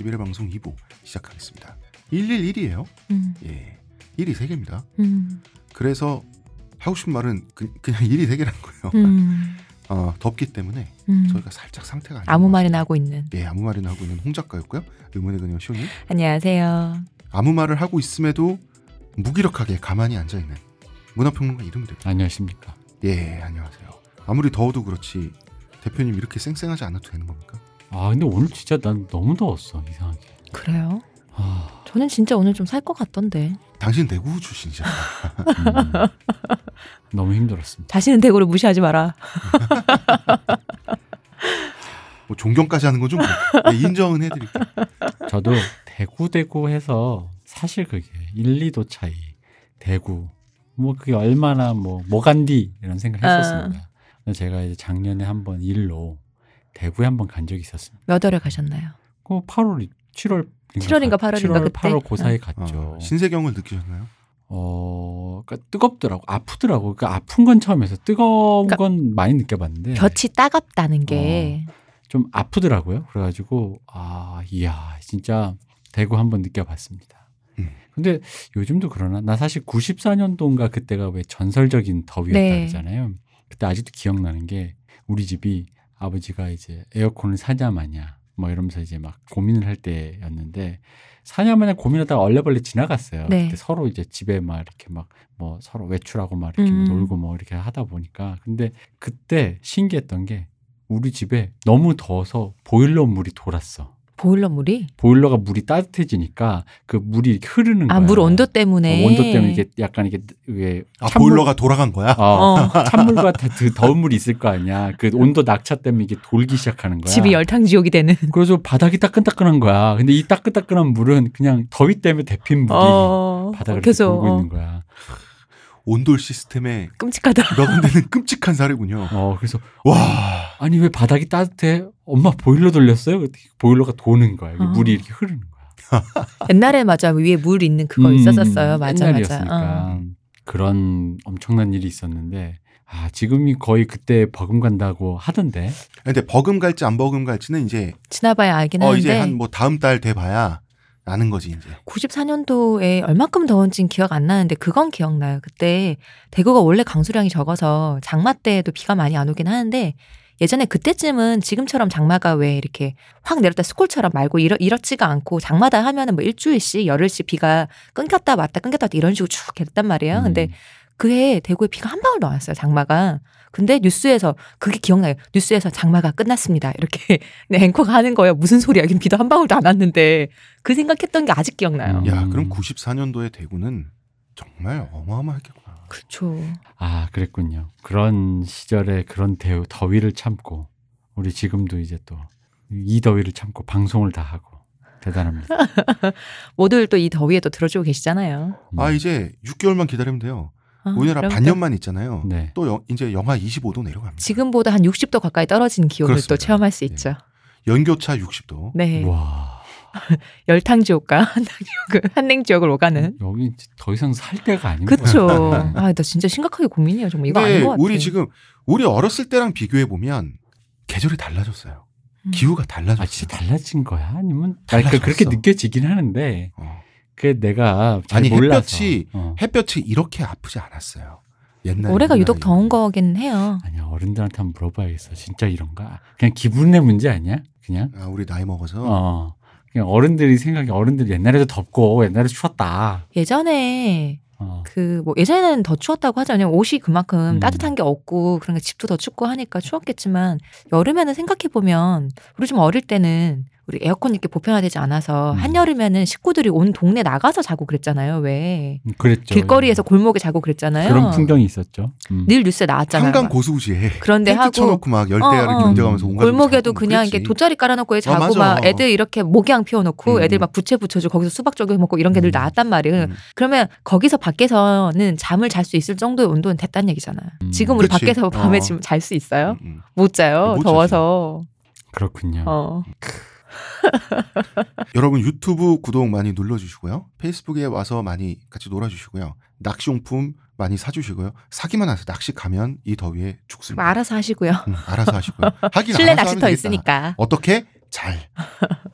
남 얘기 아날람 111회 방송 2부 시작하겠습니다. 111이에요. 음, 예. 1이 3개입니다. 음, 그래서 하고 싶은 말은 그, 냥 1이 3개라는 거예요. 음, 어, 덥기 때문에 음. 저희가 살짝 상태가 안 아무 말이나. 하고 있는. 예, 아무 말이나 하고 있는 홍 작가였고요. 의문의 그녀 시온이 안녕하세요. 아무 말을 하고 있음에도 무기력하게 가만히 앉아 있는 문화평론가 이름이 됩니다. 안녕하십니까. 예, 안녕하세요. 아무리 더워도 그렇지 대표님 이렇게 쌩쌩하지 않아도 되는 겁니까? 아 근데 오늘 진짜 난 너무 더웠어 이상하게. 그래요? 아, 저는 진짜 오늘 좀 살 것 같던데. 당신 대구 출신이잖아요. 음, 너무 힘들었습니다. 다시는 대구를 무시하지 마라. 뭐 존경까지 하는 건좀 네, 인정은 해드릴게요. 저도 대구 대구 해서 사실 그게 1, 2도 차이 대구 뭐 그게 얼마나 뭐 뭐간디 이런 생각을 아. 했었습니다. 근데 제가 이제 작년에 한번 일로 대구에 한번 간 적이 있었습니다. 몇 월에 가셨나요? 그 8월 7월 7월인가 8월인가 7월, 그때? 8월 그 사이 어, 갔죠. 신세경을 느끼셨나요? 어, 그러니까 뜨겁더라고, 아프더라고. 그러니까 아픈 건 처음에서 뜨거운 그러니까 건 많이 느껴봤는데 볕이 따갑다는 게좀 아프더라고요. 그래가지고 아, 이야, 진짜 대구 한번 느껴봤습니다. 음. 근데 요즘도 그러나 나 사실 94년도인가 그때가 왜 전설적인 더위였다 네. 그러잖아요. 그때 아직도 기억나는 게 우리 집이 아버지가 이제 에어컨을 사냐 마냐 뭐 이러면서 이제 막 고민을 할 때였는데 사냐 마냐 고민하다가 얼레벌레 지나갔어요. 네. 그때 서로 이제 집에 막 이렇게 막 뭐 서로 외출하고 막 이렇게 음. 놀고 뭐 이렇게 하다 보니까 근데 그때 신기했던 게 우리 집에 너무 더워서 보일러 물이 돌았어. 보일러 물이 보일러가 물이 따뜻해지니까 그 물이 이렇게 흐르는 거야. 아 물 온도 때문에 어, 온도 때문에 이게 약간 이게 이게 아 찬물- 보일러가 돌아간 거야? 어, 어. 찬물과 다- 그 더운 물이 있을 거 아니야. 그 온도 낙차 때문에 이게 돌기 시작하는 거야. 집이 열탕 지옥이 되는. 그래서 바닥이 따끈따끈한 거야. 근데 이 따끈따끈한 물은 그냥 더위 때문에 데핀 물이 어, 바닥을 이렇게 계속 돌고 어, 있는 거야. 온돌 시스템에 끔찍하다. 몇 군데는 끔찍한 사례군요. 어, 그래서 와, 아니 왜 바닥이 따뜻해? 엄마 보일러 돌렸어요? 보일러가 도는 거야. 이게 어. 물이 이렇게 흐르는 거야. 옛날에 맞아 위에 물 있는 그거 음, 있었었어요. 맞아 옛날이었으니까 맞아. 어. 그런 엄청난 일이 있었는데 아 지금이 거의 그때 버금간다고 하던데 근데 버금갈지 안 버금갈지는 이제 지나봐야 알긴 어 하는데 이제 한 뭐 다음 달 돼봐야 아는 거지 이제. 94년도에 얼마큼 더운지는 기억 안 나는데 그건 기억나요. 그때 대구가 원래 강수량이 적어서 장마 때에도 비가 많이 안 오긴 하는데 예전에 그때쯤은 지금처럼 장마가 왜 이렇게 확 내렸다 스콜처럼 말고 이렇, 이렇지가 않고 장마다 하면은 뭐 일주일씩 열흘씩 비가 끊겼다 왔다 끊겼다 왔다 이런 식으로 쭉 했단 말이에요. 근데 음, 그해 대구에 비가 한 방울도 안 왔어요. 장마가. 근데 뉴스에서 그게 기억나요. 뉴스에서 장마가 끝났습니다. 이렇게 네, 앵커가 하는 거예요. 무슨 소리야? 여긴 비도 한 방울도 안 왔는데 그 생각했던 게 아직 기억나요. 음. 야, 그럼 94년도에 대구는 정말 어마어마했겠구나. 그렇죠. 아 그랬군요. 그런 시절에 그런 대 더위를 참고 우리 지금도 이제 또 이 더위를 참고 방송을 다 하고 대단합니다. 모두들 또 이 더위에 또 들어주고 계시잖아요. 음. 아 이제 6개월만 기다리면 돼요. 아, 우리나라 또 반년만 있잖아요. 네. 또 영- 이제 영하 25도 내려갑니다. 지금보다 한 60도 가까이 떨어진 기온을 또 그렇습니다. 체험할 수 예. 있죠. 연교차 60도. 네. 와 열탕 지옥과 한탕 지옥, 한냉 지옥을 오가는. 여기 이제 더 이상 살 데가 아닌 그쵸. 거야. 아, 나 진짜 심각하게 고민이에요. 정말 이거 아닌 근데 것 같아. 우리 지금 우리 어렸을 때랑 비교해 보면 계절이 달라졌어요. 음. 기후가 달라졌어요. 아 진짜 달라진 거야? 아니면 아, 달라졌어. 그- 그렇게 느껴지긴 하는데 어. 그 내가 잘 아니, 몰라서 햇볕이 어. 햇볕이 이렇게 아프지 않았어요. 옛날 올해가 유독 더운 거긴 해요. 아니야 어른들한테 한번 물어봐야겠어. 진짜 이런가? 그냥 기분의 문제 아니야? 그냥 아, 우리 나이 먹어서 어 그냥 어른들이 생각이 어른들 옛날에도 덥고 옛날에 추웠다. 예전에 어. 그뭐 예전에는 더 추웠다고 하죠. 왜냐면 옷이 그만큼 음. 따뜻한 게 없고 그러니까 집도 더 춥고 하니까 추웠겠지만 여름에는 생각해 보면 우리 좀 어릴 때는 우리 에어컨 이렇게 보편화되지 않아서 음. 한여름에는 식구들이 온 동네 나가서 자고 그랬잖아요. 왜 음, 그랬죠. 길거리에서 골목에 자고 그랬잖아요. 그런 풍경이 있었죠. 음. 늘 뉴스에 나왔잖아요. 한강 막. 고수지에 그런데 하고 쳐놓고 막 열대야를 어, 어. 견뎌가면서 온가족 골목에도 그냥 그랬지. 이게 돗자리 깔아놓고 애 자고 맞아. 막 애들 이렇게 목양 피워놓고 음. 애들 막 부채 붙여주고 거기서 수박 쪼개 먹고 이런 게늘 음. 나왔단 말이에요. 음. 그러면 거기서 밖에서는 잠을 잘 수 있을 정도의 온도는 됐다는 얘기잖아요. 음. 지금 우리 그치. 밖에서 밤에 어. 지금 잘 수 있어요? 못 자요. 못 더워서. 그렇군요. 어. 여러분 유튜브 구독 많이 눌러주시고요. 페이스북에 와서 많이 같이 놀아주시고요. 낚시용품 많이 사주시고요. 사기만 하세요. 낚시 가면 이 더위에 죽습니다. 뭐 알아서 하시고요. 음, 알아서 하시고요. 하긴 실내 낚시터. 있으니까. 어떻게 잘.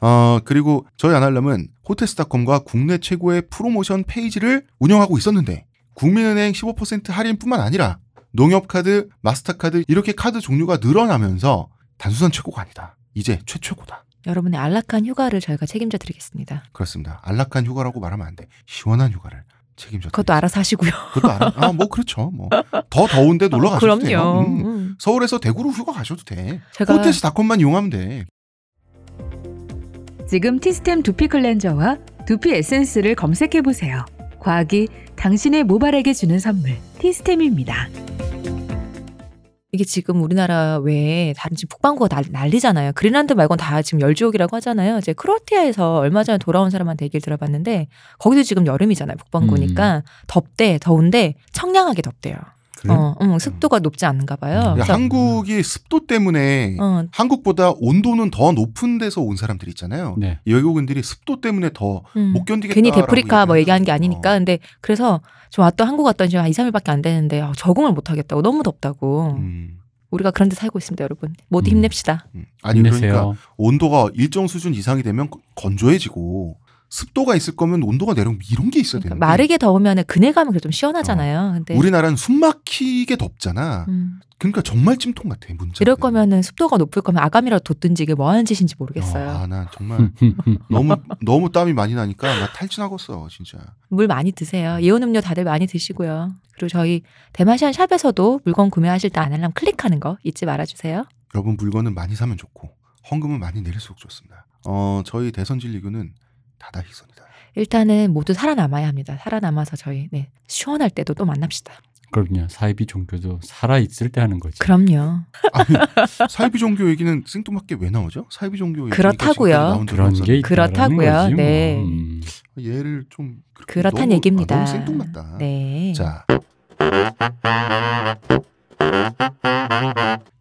어, 그리고 저희 아날람은 호텔스닷컴과 국내 최고의 프로모션 페이지를 운영하고 있었는데 국민은행 15% 할인뿐만 아니라 농협카드, 마스터카드 이렇게 카드 종류가 늘어나면서 단순한 최고가 아니다. 이제 최최고다. 여러분의 안락한 휴가를 저희가 책임져 드리겠습니다. 그렇습니다. 안락한 휴가라고 말하면 안 돼. 시원한 휴가를 책임져. 그것도 알아서 하시고요. 그것도 알아. 아, 뭐 그렇죠. 뭐 더 더운데 놀러 가셔도 돼요. 그럼요. 음. 음. 서울에서 대구로 휴가 가셔도 돼. 제가 호텔스닷컴만 이용하면 돼. 지금 티스템 두피 클렌저와 두피 에센스를 검색해 보세요. 과학이 당신의 모발에게 주는 선물 티스템입니다. 이게 지금 우리나라 외에 다른 지금 북반구가 난- 난리잖아요. 그린란드 말고는 다 지금 열지옥이라고 하잖아요. 이제 크로아티아에서 얼마 전에 돌아온 사람한테 얘기를 들어봤는데 거기도 지금 여름이잖아요. 북반구니까 덥대, 더운데 청량하게 덥대요. 그래? 어, 음, 습도가 높지 않은가 봐요. 그래서, 한국이 습도 때문에 어, 한국보다 온도는 더 높은 데서 온 사람들 있잖아요. 네. 외국인들이 습도 때문에 더못 음. 견디겠다. 괜히 데프리카 뭐 얘기하는 게 어. 아니니까. 근데 그래서 저 왔던 한국 왔던 지금 한 2, 3일밖에 안 되는데 아, 적응을 못 하겠다고 너무 덥다고. 음, 우리가 그런 데 살고 있습니다, 여러분. 모두 음. 힘냅시다. 음. 아니 힘내세요. 그러니까 온도가 일정 수준 이상이 되면 건조해지고 습도가 있을 거면 온도가 내려오면 이런 게 있어야 그러니까 되는데 마르게 더우면 그네 가면 그래도 좀 시원하잖아요. 근데 우리나라는 숨 막히게 덥잖아. 음. 그러니까 정말 찜통 같아 문자. 이럴 거면은 습도가 높을 거면 아가미라도 돋든지 이게 뭐 하는 짓인지 모르겠어요. 아, 나 정말 너무 너무 땀이 많이 나니까 나 탈진하겠어 진짜. 물 많이 드세요. 이온 음료 다들 많이 드시고요. 그리고 저희 대마시안 샵에서도 물건 구매하실 때 안알람 클릭하는 거 잊지 말아주세요. 여러분 물건은 많이 사면 좋고 헌금은 많이 내릴수록 좋습니다. 어 저희 대선질 리그는 다다익선이다. 일단은 모두 살아남아야 합니다. 살아남아서 저희 네, 시원할 때도 또 만납시다. 그럼요. 사이비 종교도 살아 있을 때 하는 거지. 그럼요. 아니, 사이비 종교 얘기는 생뚱맞게 왜 나오죠? 사이비 종교 그렇다고요. 그런. 게 그렇다고요. 거지, 뭐. 네. 음. 얘를 좀 그렇단 너무- 얘기입니다. 아, 너무 생뚱맞다. 네. 자.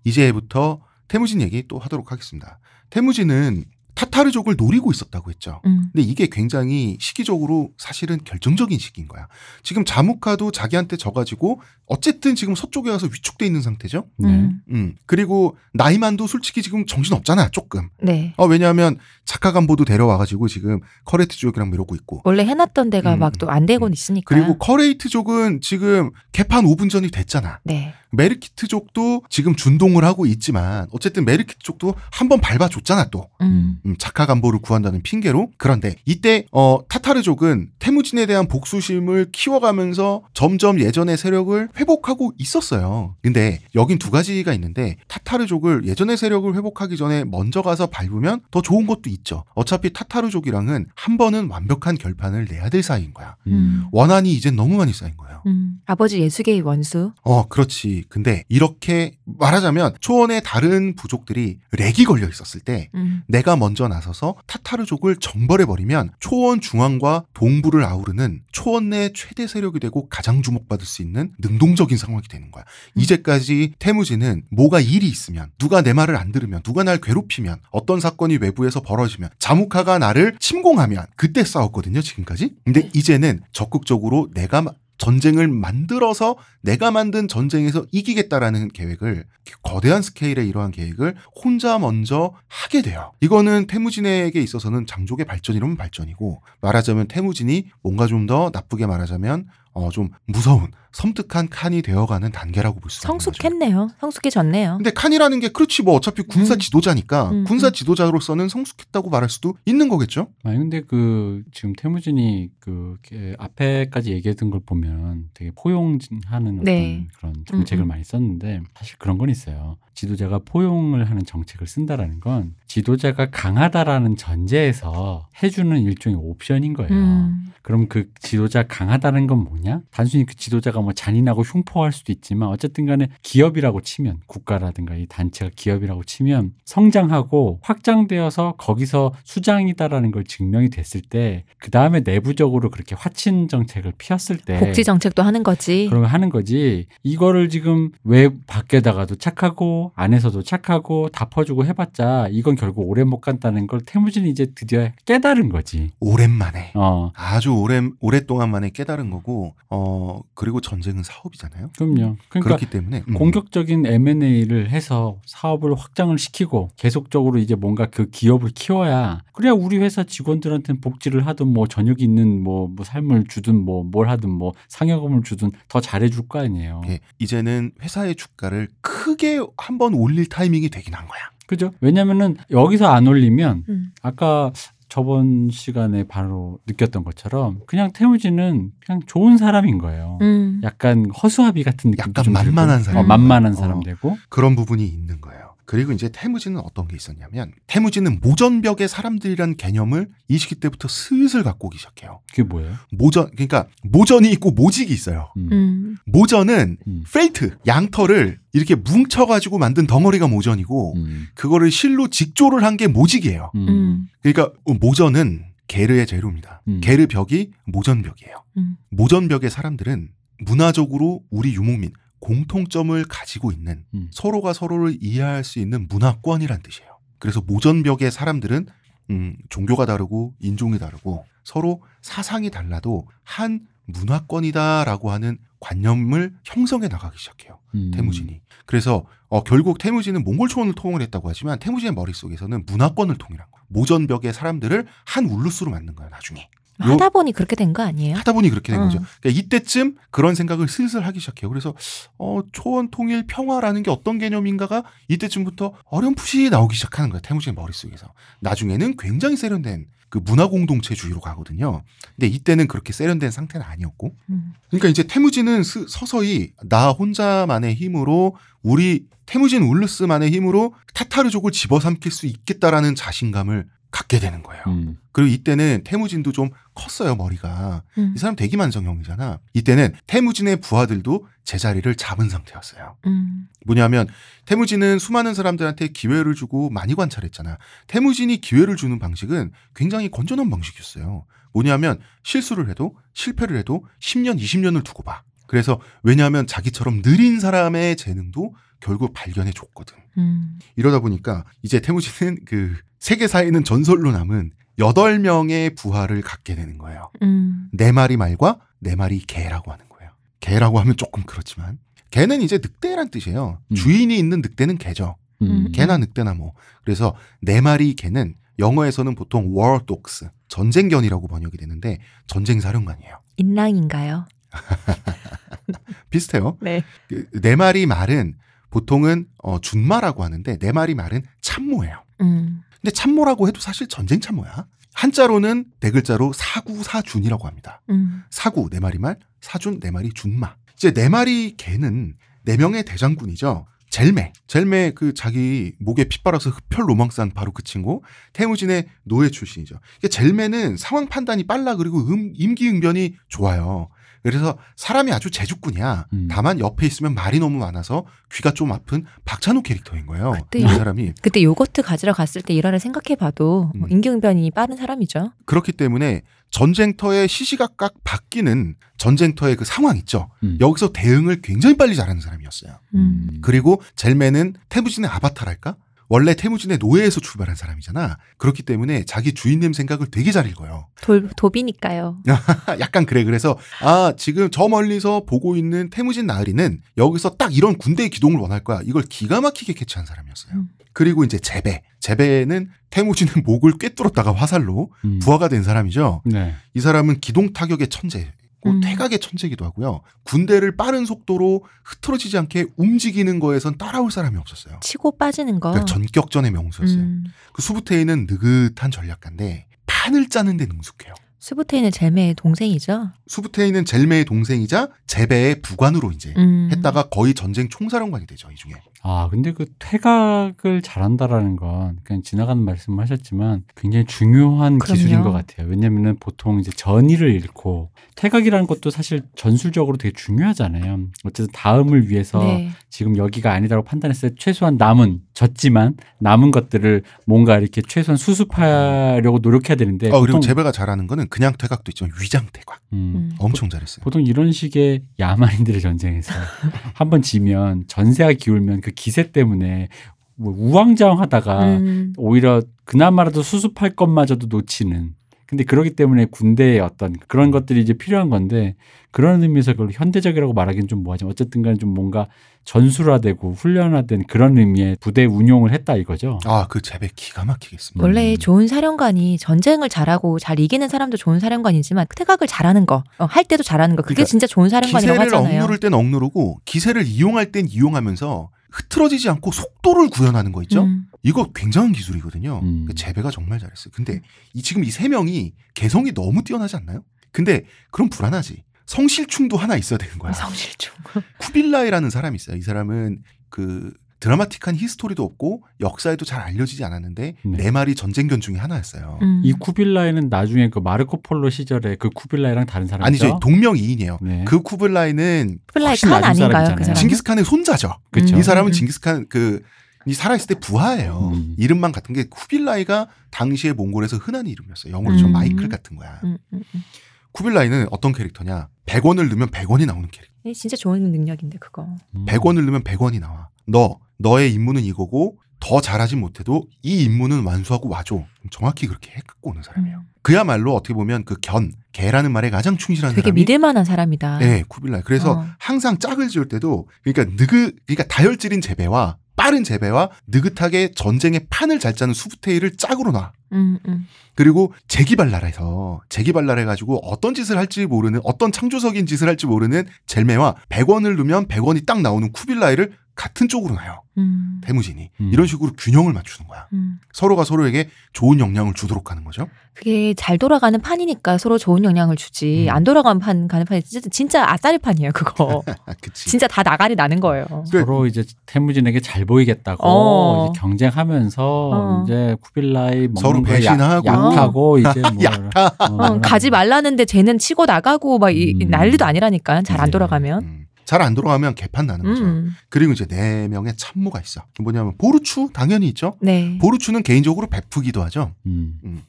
이제부터 태무진 얘기 또 하도록 하겠습니다. 태무진은 타타르족을 노리고 있었다고 했죠. 음. 근데 이게 굉장히 시기적으로 사실은 결정적인 시기인 거야. 지금 자무카도 자기한테 져가지고 어쨌든 지금 서쪽에 가서 위축돼 있는 상태죠. 네. 음. 음 그리고 나이만도 솔직히 지금 정신 없잖아 조금. 네. 어 왜냐하면 자카 간보도 데려와가지고 지금 커레트족이랑 이러고 있고. 원래 해놨던 데가 음. 막또 안 되곤 있으니까. 그리고 커레이트족은 지금 개판 5분 전이 됐잖아. 네. 메르키트족도 지금 준동을 하고 있지만 어쨌든 메르키트족도 한 번 밟아줬잖아 또. 음. 음, 자카 간보를 구한다는 핑계로 그런데 이때 어, 타타르족은 태무진에 대한 복수심을 키워가면서 점점 예전의 세력을 회복하고 있었어요. 근데 여긴 두 가지가 있는데 타타르족을 예전의 세력을 회복하기 전에 먼저 가서 밟으면 더 좋은 것도 있죠. 어차피 타타르족이랑은 한 번은 완벽한 결판을 내야 될 사이인 거야. 음. 원한이 이제 너무 많이 쌓인 거예요. 음. 아버지 예수계의 원수. 어, 그렇지. 근데 이렇게 말하자면 초원의 다른 부족들이 렉이 걸려 있었을 때 음. 내가 먼저 나서서 타타르족을 정벌해 버리면 초원 중앙과 동부를 아우르는 초원 내 최대 세력이 되고 가장 주목받을 수 있는 능동적인 상황이 되는 거야. 음. 이제까지 태무진은 뭐가 일이 있으면 누가 내 말을 안 들으면 누가 날 괴롭히면 어떤 사건이 외부에서 벌어지면 자무카가 나를 침공하면 그때 싸웠거든요. 지금까지. 근데 이제는 적극적으로 내가 마- 전쟁을 만들어서 내가 만든 전쟁에서 이기겠다라는 계획을 거대한 스케일의 이러한 계획을 혼자 먼저 하게 돼요. 이거는 태무진에게 있어서는 장족의 발전이라면 발전이고 말하자면 태무진이 뭔가 좀 더 나쁘게 말하자면 어 좀 무서운 섬뜩한 칸이 되어가는 단계라고 볼수 있는 거죠. 성숙했네요. 성숙해졌네요. 근데 칸이라는 게 그렇지 뭐 어차피 군사 음. 지도자니까 음, 군사 음. 지도자로서는 성숙했다고 말할 수도 있는 거겠죠. 아니 근데 그 지금 태무진이 그 앞에까지 얘기했던 걸 보면 되게 포용하는 네. 어떤 그런 정책을 음, 음. 많이 썼는데 사실 그런 건 있어요. 지도자가 포용을 하는 정책을 쓴다라는 건 지도자가 강하다라는 전제에서 해주는 일종의 옵션인 거예요. 음. 그럼 그 지도자 강하다는 건 뭐냐? 단순히 그 지도자가 뭐 잔인하고 흉포할 수도 있지만 어쨌든 간에 기업이라고 치면 국가라든가 이 단체가 기업이라고 치면 성장하고 확장되어서 거기서 수장이다라는 걸 증명이 됐을 때 그 다음에 내부적으로 그렇게 화친 정책을 피웠을 때 복지 정책도 하는 거지. 그런 거 하는 거지. 이거를 지금 왜 밖에다가도 착하고 안에서도 착하고 다 퍼주고 해봤자 이건 결국 오래 못 간다는 걸 태무진이 이제 드디어 깨달은 거지. 오랜만에 어. 아주 오랜 오랫동안 만에 깨달은 거고 어 그리고 전쟁은 사업이잖아요. 그럼요. 그러니까 그렇기 때문에 음. 공격적인 M&A를 해서 사업을 확장을 시키고 계속적으로 이제 뭔가 그 기업을 키워야 그래야 우리 회사 직원들한테는 복지를 하든 뭐 저녁 있는 뭐, 뭐 삶을 주든 뭐 뭘 하든 뭐 상여금을 주든 더 잘해줄 거 아니에요. 예, 이제는 회사의 주가를 크게 한번 올릴 타이밍이 되긴 한 거야. 그죠? 왜냐면은 여기서 안 올리면 음. 아까 저번 시간에 바로 느꼈던 것처럼 그냥 태무지는 그냥 좋은 사람인 거예요. 음. 약간 허수아비 같은 느낌도 약간. 만만한 사람. 어, 만만한 어. 사람 되고 그런 부분이 있는 거예요. 그리고 이제 태무지는 어떤 게 있었냐면 태무지는 모전벽의 사람들이란 개념을 이 시기 때부터 슬슬 갖고 오기 시작해요. 그게 뭐예요? 모전 그러니까 모전이 있고 모직이 있어요. 음. 음. 모전은 음. 펠트 양털을 이렇게 뭉쳐가지고 만든 덩어리가 모전이고 음. 그거를 실로 직조를 한 게 모직이에요. 음. 음. 그러니까 모전은 게르의 재료입니다. 음. 게르 벽이 모전벽이에요. 음. 모전벽의 사람들은 문화적으로 우리 유목민 공통점을 가지고 있는 음. 서로가 서로를 이해할 수 있는 문화권이란 뜻이에요. 그래서 모전벽의 사람들은 음, 종교가 다르고 인종이 다르고 서로 사상이 달라도 한 문화권이다라고 하는 관념을 형성해 나가기 시작해요. 음. 태무진이. 그래서 어, 결국 태무진은 몽골 초원을 통일 했다고 하지만 태무진의 머릿속에서는 문화권을 통일한 거예요. 모전벽의 사람들을 한 울루스로 만든 거예요. 나중에. 요- 하다 보니 그렇게 된 거 아니에요? 하다 보니 그렇게 된 어. 거죠. 그러니까 이때쯤 그런 생각을 슬슬 하기 시작해요. 그래서 어, 초원 통일 평화라는 게 어떤 개념인가가 이때쯤부터 어렴풋이 나오기 시작하는 거예요. 태무진의 머릿속에서. 나중에는 굉장히 세련된 그 문화 공동체주의로 가거든요. 근데 이때는 그렇게 세련된 상태는 아니었고. 음. 그러니까 이제 태무진은 스- 서서히 나 혼자만의 힘으로 우리 태무진 울루스만의 힘으로 타타르족을 집어삼킬 수 있겠다라는 자신감을 갖게 되는 거예요. 음. 그리고 이때는 태무진도 좀 컸어요 머리가. 음. 이 사람 대기만성형이잖아. 이때는 태무진의 부하들도 제자리를 잡은 상태였어요. 음. 뭐냐면 태무진은 수많은 사람들한테 기회를 주고 많이 관찰했잖아. 태무진이 기회를 주는 방식은 굉장히 건전한 방식이었어요. 뭐냐면 실수를 해도 실패를 해도 10년, 20년을 두고 봐. 그래서 왜냐하면 자기처럼 느린 사람의 재능도 결국 발견해 줬거든. 음. 이러다 보니까 이제 태무진은 그 세계사에는 전설로 남은 8명의 부하를 갖게 되는 거예요. 음. 네 마리 말과 네 마리 개라고 하는 거예요. 개라고 하면 조금 그렇지만 개는 이제 늑대란 뜻이에요. 음. 주인이 있는 늑대는 개죠. 음. 개나 늑대나 뭐. 그래서 네 마리 개는 영어에서는 보통 war dogs 전쟁견이라고 번역이 되는데 전쟁 사령관이에요. 인랑인가요? 비슷해요. 네. 그네 마리 말은 보통은 어, 준마라고 하는데 네 마리 말은 참모예요. 음. 근데 참모라고 해도 사실 전쟁 참모야. 한자로는 네 글자로 사구사준이라고 합니다. 음. 사구 네 마리 말, 사준 네 마리 준마. 이제 네 마리 개는 네 명의 대장군이죠. 젤메, 젤메 그 자기 목에 피 빨아서 흡혈 로망스한 바로 그 친구. 태무진의 노예 출신이죠. 젤메는 상황 판단이 빨라 그리고 음, 임기응변이 좋아요. 그래서 사람이 아주 제주꾼이야. 음. 다만 옆에 있으면 말이 너무 많아서 귀가 좀 아픈 박찬호 캐릭터인 거예요. 그때 이 요- 사람이 그때 요거트 가지러 갔을 때 일화를 생각해봐도 뭐 음. 임기응변이 빠른 사람이죠. 그렇기 때문에 전쟁터의 시시각각 바뀌는 전쟁터의 그 상황 있죠. 음. 여기서 대응을 굉장히 빨리 잘하는 사람이었어요. 음. 그리고 젤메는 태무진의 아바타랄까? 원래 태무진의 노예에서 출발한 사람이잖아. 그렇기 때문에 자기 주인님 생각을 되게 잘 읽어요. 돌, 도비니까요. 약간 그래. 그래서 아 지금 저 멀리서 보고 있는 태무진 나으리는 여기서 딱 이런 군대의 기동을 원할 거야. 이걸 기가 막히게 캐치한 사람이었어요. 음. 그리고 이제 제베. 제베는 태무진의 목을 꿰뚫었다가 화살로 음. 부하가 된 사람이죠. 네. 이 사람은 기동 타격의 천재. 고 음. 퇴각의 천재이기도 하고요. 군대를 빠른 속도로 흐트러지지 않게 움직이는 거에선 따라올 사람이 없었어요. 치고 빠지는 거. 그러니까 전격전의 명수였어요. 음. 그 수부테이는 느긋한 전략가인데 판을 짜는 데 능숙해요. 스부테이는 젤메의 동생이죠. 수부테이는 젤메의 동생이자 제베의 부관으로 이제 음. 했다가 거의 전쟁 총사령관이 되죠. 이 중에. 아, 근데 그 퇴각을 잘한다라는 건 그냥 지나가는 말씀을 하셨지만 굉장히 중요한 그럼요. 기술인 것 같아요. 왜냐면은 보통 이제 전의를 잃고 퇴각이라는 것도 사실 전술적으로 되게 중요하잖아요. 어쨌든 다음을 위해서 네. 지금 여기가 아니다라고 판단했을 때 최소한 남은 졌지만 남은 것들을 뭔가 이렇게 최소한 수습하려고 노력해야 되는데 어, 그리고 제베가 잘하는 거는 그냥 퇴각도 있지만 위장 퇴각. 음, 음. 엄청 잘했어요. 보통 이런 식의 야만인들의 전쟁에서 한 번 지면 전세가 기울면 그 기세 때문에 뭐 우왕좌왕하다가 음. 오히려 그나마라도 수습할 것마저도 놓치는 근데 그러기 때문에 군대의 어떤 그런 것들이 이제 필요한 건데 그런 의미에서 그걸 현대적이라고 말하기는 좀 뭐하지만 어쨌든 간에 좀 뭔가 전술화되고 훈련화된 그런 의미의 부대 운용을 했다 이거죠. 아, 그 재배 기가 막히겠습니다. 원래 음. 좋은 사령관이 전쟁을 잘하고 잘 이기는 사람도 좋은 사령관이지만 태각을 잘하는 거, 어, 할 때도 잘하는 거 그게 그러니까 진짜 좋은 사령관이라고 기세를 하잖아요. 억누를 땐 억누르고 기세를 이용할 땐 이용하면서 흐트러지지 않고 속도를 구현하는 거 있죠? 음. 이거 굉장한 기술이거든요. 음. 그 재배가 정말 잘했어요. 근데 이 지금 이 세 명이 개성이 너무 뛰어나지 않나요? 근데 그럼 불안하지. 성실충도 하나 있어야 되는 거야. 성실충. 쿠빌라이라는 사람이 있어요. 이 사람은 그 드라마틱한 history도 없고 역사에도 잘 알려지지 않았는데 네. 네 마리 전쟁견 중에 하나였어요. 음. 이 쿠빌라이는 나중에 그 마르코 폴로 시절에 그 쿠빌라이랑 다른 사람이죠. 아니죠. 동명이인이에요. 네. 그 쿠빌라이는 훨씬 칸 낮은 아닌가요? 사람이잖아요. 그 사람. 징기스칸의 손자죠. 그쵸. 음. 이 사람은 음. 징기스칸 그 이 살아있을 때 부하예요. 음. 이름만 같은 게 쿠빌라이가 당시에 몽골에서 흔한 이름이었어요. 영어로 좀 음. 마이클 같은 거야. 음, 음, 음. 쿠빌라이는 어떤 캐릭터냐? 100원을 넣으면 100원이 나오는 캐릭터. 이 진짜 좋은 능력인데 그거. 음. 100원을 넣으면 100원이 나와. 너 너의 임무는 이거고 더 잘하지 못해도 이 임무는 완수하고 와줘. 정확히 그렇게 해 갖고 오는 사람이에요. 음. 그야말로 어떻게 보면 그 견, 개라는 말에 가장 충실한 되게 사람이 믿을만한 사람이다. 네, 쿠빌라이. 그래서 어. 항상 짝을 지을 때도 그러니까 느그 그러니까 다혈질인 재배와 빠른 재배와 느긋하게 전쟁의 판을 잘 짜는 수부테이를 짝으로 놔. 음, 음. 그리고 재기발랄해서 재기발랄 해가지고 어떤 짓을 할지 모르는 어떤 창조적인 짓을 할지 모르는 젤메와 100원을 넣으면 100원이 딱 나오는 쿠빌라이를 같은 쪽으로 놔요. 음. 대무진이 음. 이런 식으로 균형을 맞추는 거야. 음. 서로가 서로에게 좋은 영향을 주도록 하는 거죠. 그게 잘 돌아가는 판이니까 서로 좋은 영향을 주지. 음. 안 돌아가는 판 가는 판이 진짜, 진짜 아싸리 판이에요. 그거. 진짜 다 나가리 나는 거예요. 서로 이제 태무진에게 잘 보이겠다고 어. 이제 경쟁하면서 어. 이제 쿠빌라이 서로 배신하고. 약, 약하고 이제 뭐 약하. 어, 가지 말라는데 쟤는 치고 나가고 막 이, 음. 난리도 아니라니까 잘안 네. 돌아가면. 음. 잘안 돌아가면 개판 나는 거죠. 음. 그리고 이제 네 명의 참모가 있어. 뭐냐면 보르추 당연히 있죠. 네. 보르추는 개인적으로 베프기도 하죠. 음.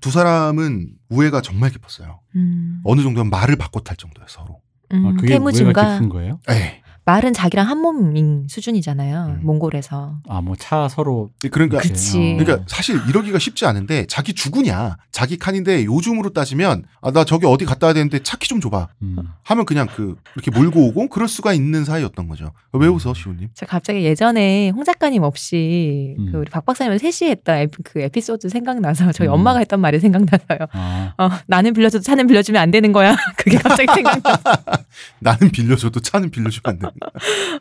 두 사람은 우애가 정말 깊었어요. 음. 어느 정도면 말을 바꿔 탈 정도예요 서로. 음, 아, 그게 우애가 깊은 거예요? 에 말은 자기랑 한 몸인 수준이잖아요. 음. 몽골에서. 아 뭐 차 서로 그러니까 그치. 어. 그러니까 사실 이러기가 쉽지 않은데 자기 주구냐 자기 칸인데 요즘으로 따지면 아 나 저기 어디 갔다 와야 되는데 차 키 좀 줘 봐 음. 하면 그냥 그 이렇게 몰고 오고 그럴 수가 있는 사이였던 거죠. 왜 웃어 시호님? 저 갑자기 예전에 홍 작가님 없이 음. 그 우리 박 박사님 셋이 했던 에피- 그 에피소드 생각나서 저희 음. 엄마가 했던 말이 생각나서요. 아, 어, 나는 빌려줘도 차는 빌려주면 안 되는 거야. 그게 갑자기 생각나. 나는 빌려줘도 차는 빌려주면 안 돼.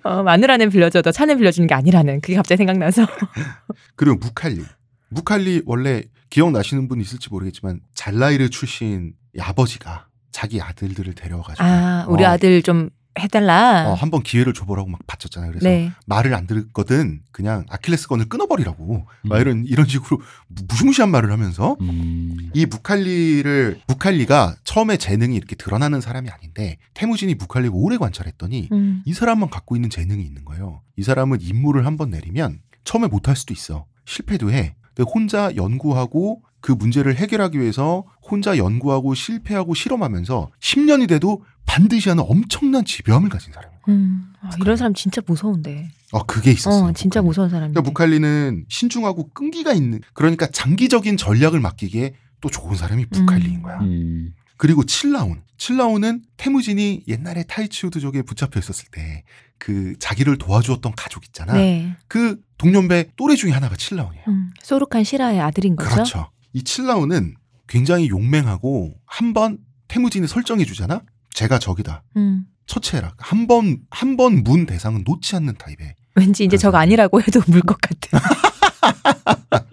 어, 마누라는 빌려줘도 차는 빌려주는 게 아니라는 그게 갑자기 생각나서. 그리고 무칼리. 무칼리 원래 기억나시는 분 있을지 모르겠지만 잘라이르 출신 이 아버지가 자기 아들들을 데려와가지고 아, 우리 어, 아들 좀 해달라. 어, 한번 기회를 줘보라고 막 바쳤잖아요. 그래서 네. 말을 안 듣거든 그냥 아킬레스건을 끊어버리라고 막 음. 이런 이런 식으로 무- 무시무시한 말을 하면서 음. 이 무칼리를 무칼리가 처음에 재능이 이렇게 드러나는 사람이 아닌데 태무진이 무칼리를 오래 관찰했더니 음. 이 사람만 갖고 있는 재능이 있는 거예요. 이 사람은 임무를 한번 내리면 처음에 못할 수도 있어. 실패도 해. 근데 혼자 연구하고 그 문제를 해결하기 위해서 혼자 연구하고 실패하고 실험하면서 10년이 돼도 반드시 하는 엄청난 지배함을 가진 사람이에요. 음. 아, 이런 사람 진짜 무서운데. 어, 그게 있었어요. 어, 진짜 무칼리. 무서운 사람인데. 그러니까 무칼리는 신중하고 끈기가 있는 그러니까 장기적인 전략을 맡기기에 또 좋은 사람이 무칼리인 음. 거야. 음. 그리고 칠라운. 칠라운은 태무진이 옛날에 타이치우드족에 붙잡혀 있었을 때 그 자기를 도와주었던 가족 있잖아. 네. 그 동년배 또래 중에 하나가 칠라운이에요. 음. 소룩한 시라의 아들인 거죠. 그렇죠. 이 칠라운은 굉장히 용맹하고 한 번 태무진이 설정해 주잖아. 제가 적이다. 음. 처치해라. 한 번 한 번 문 대상은 놓지 않는 타입의 왠지 이제 사람이. 아니라고 해도 물 것 같아.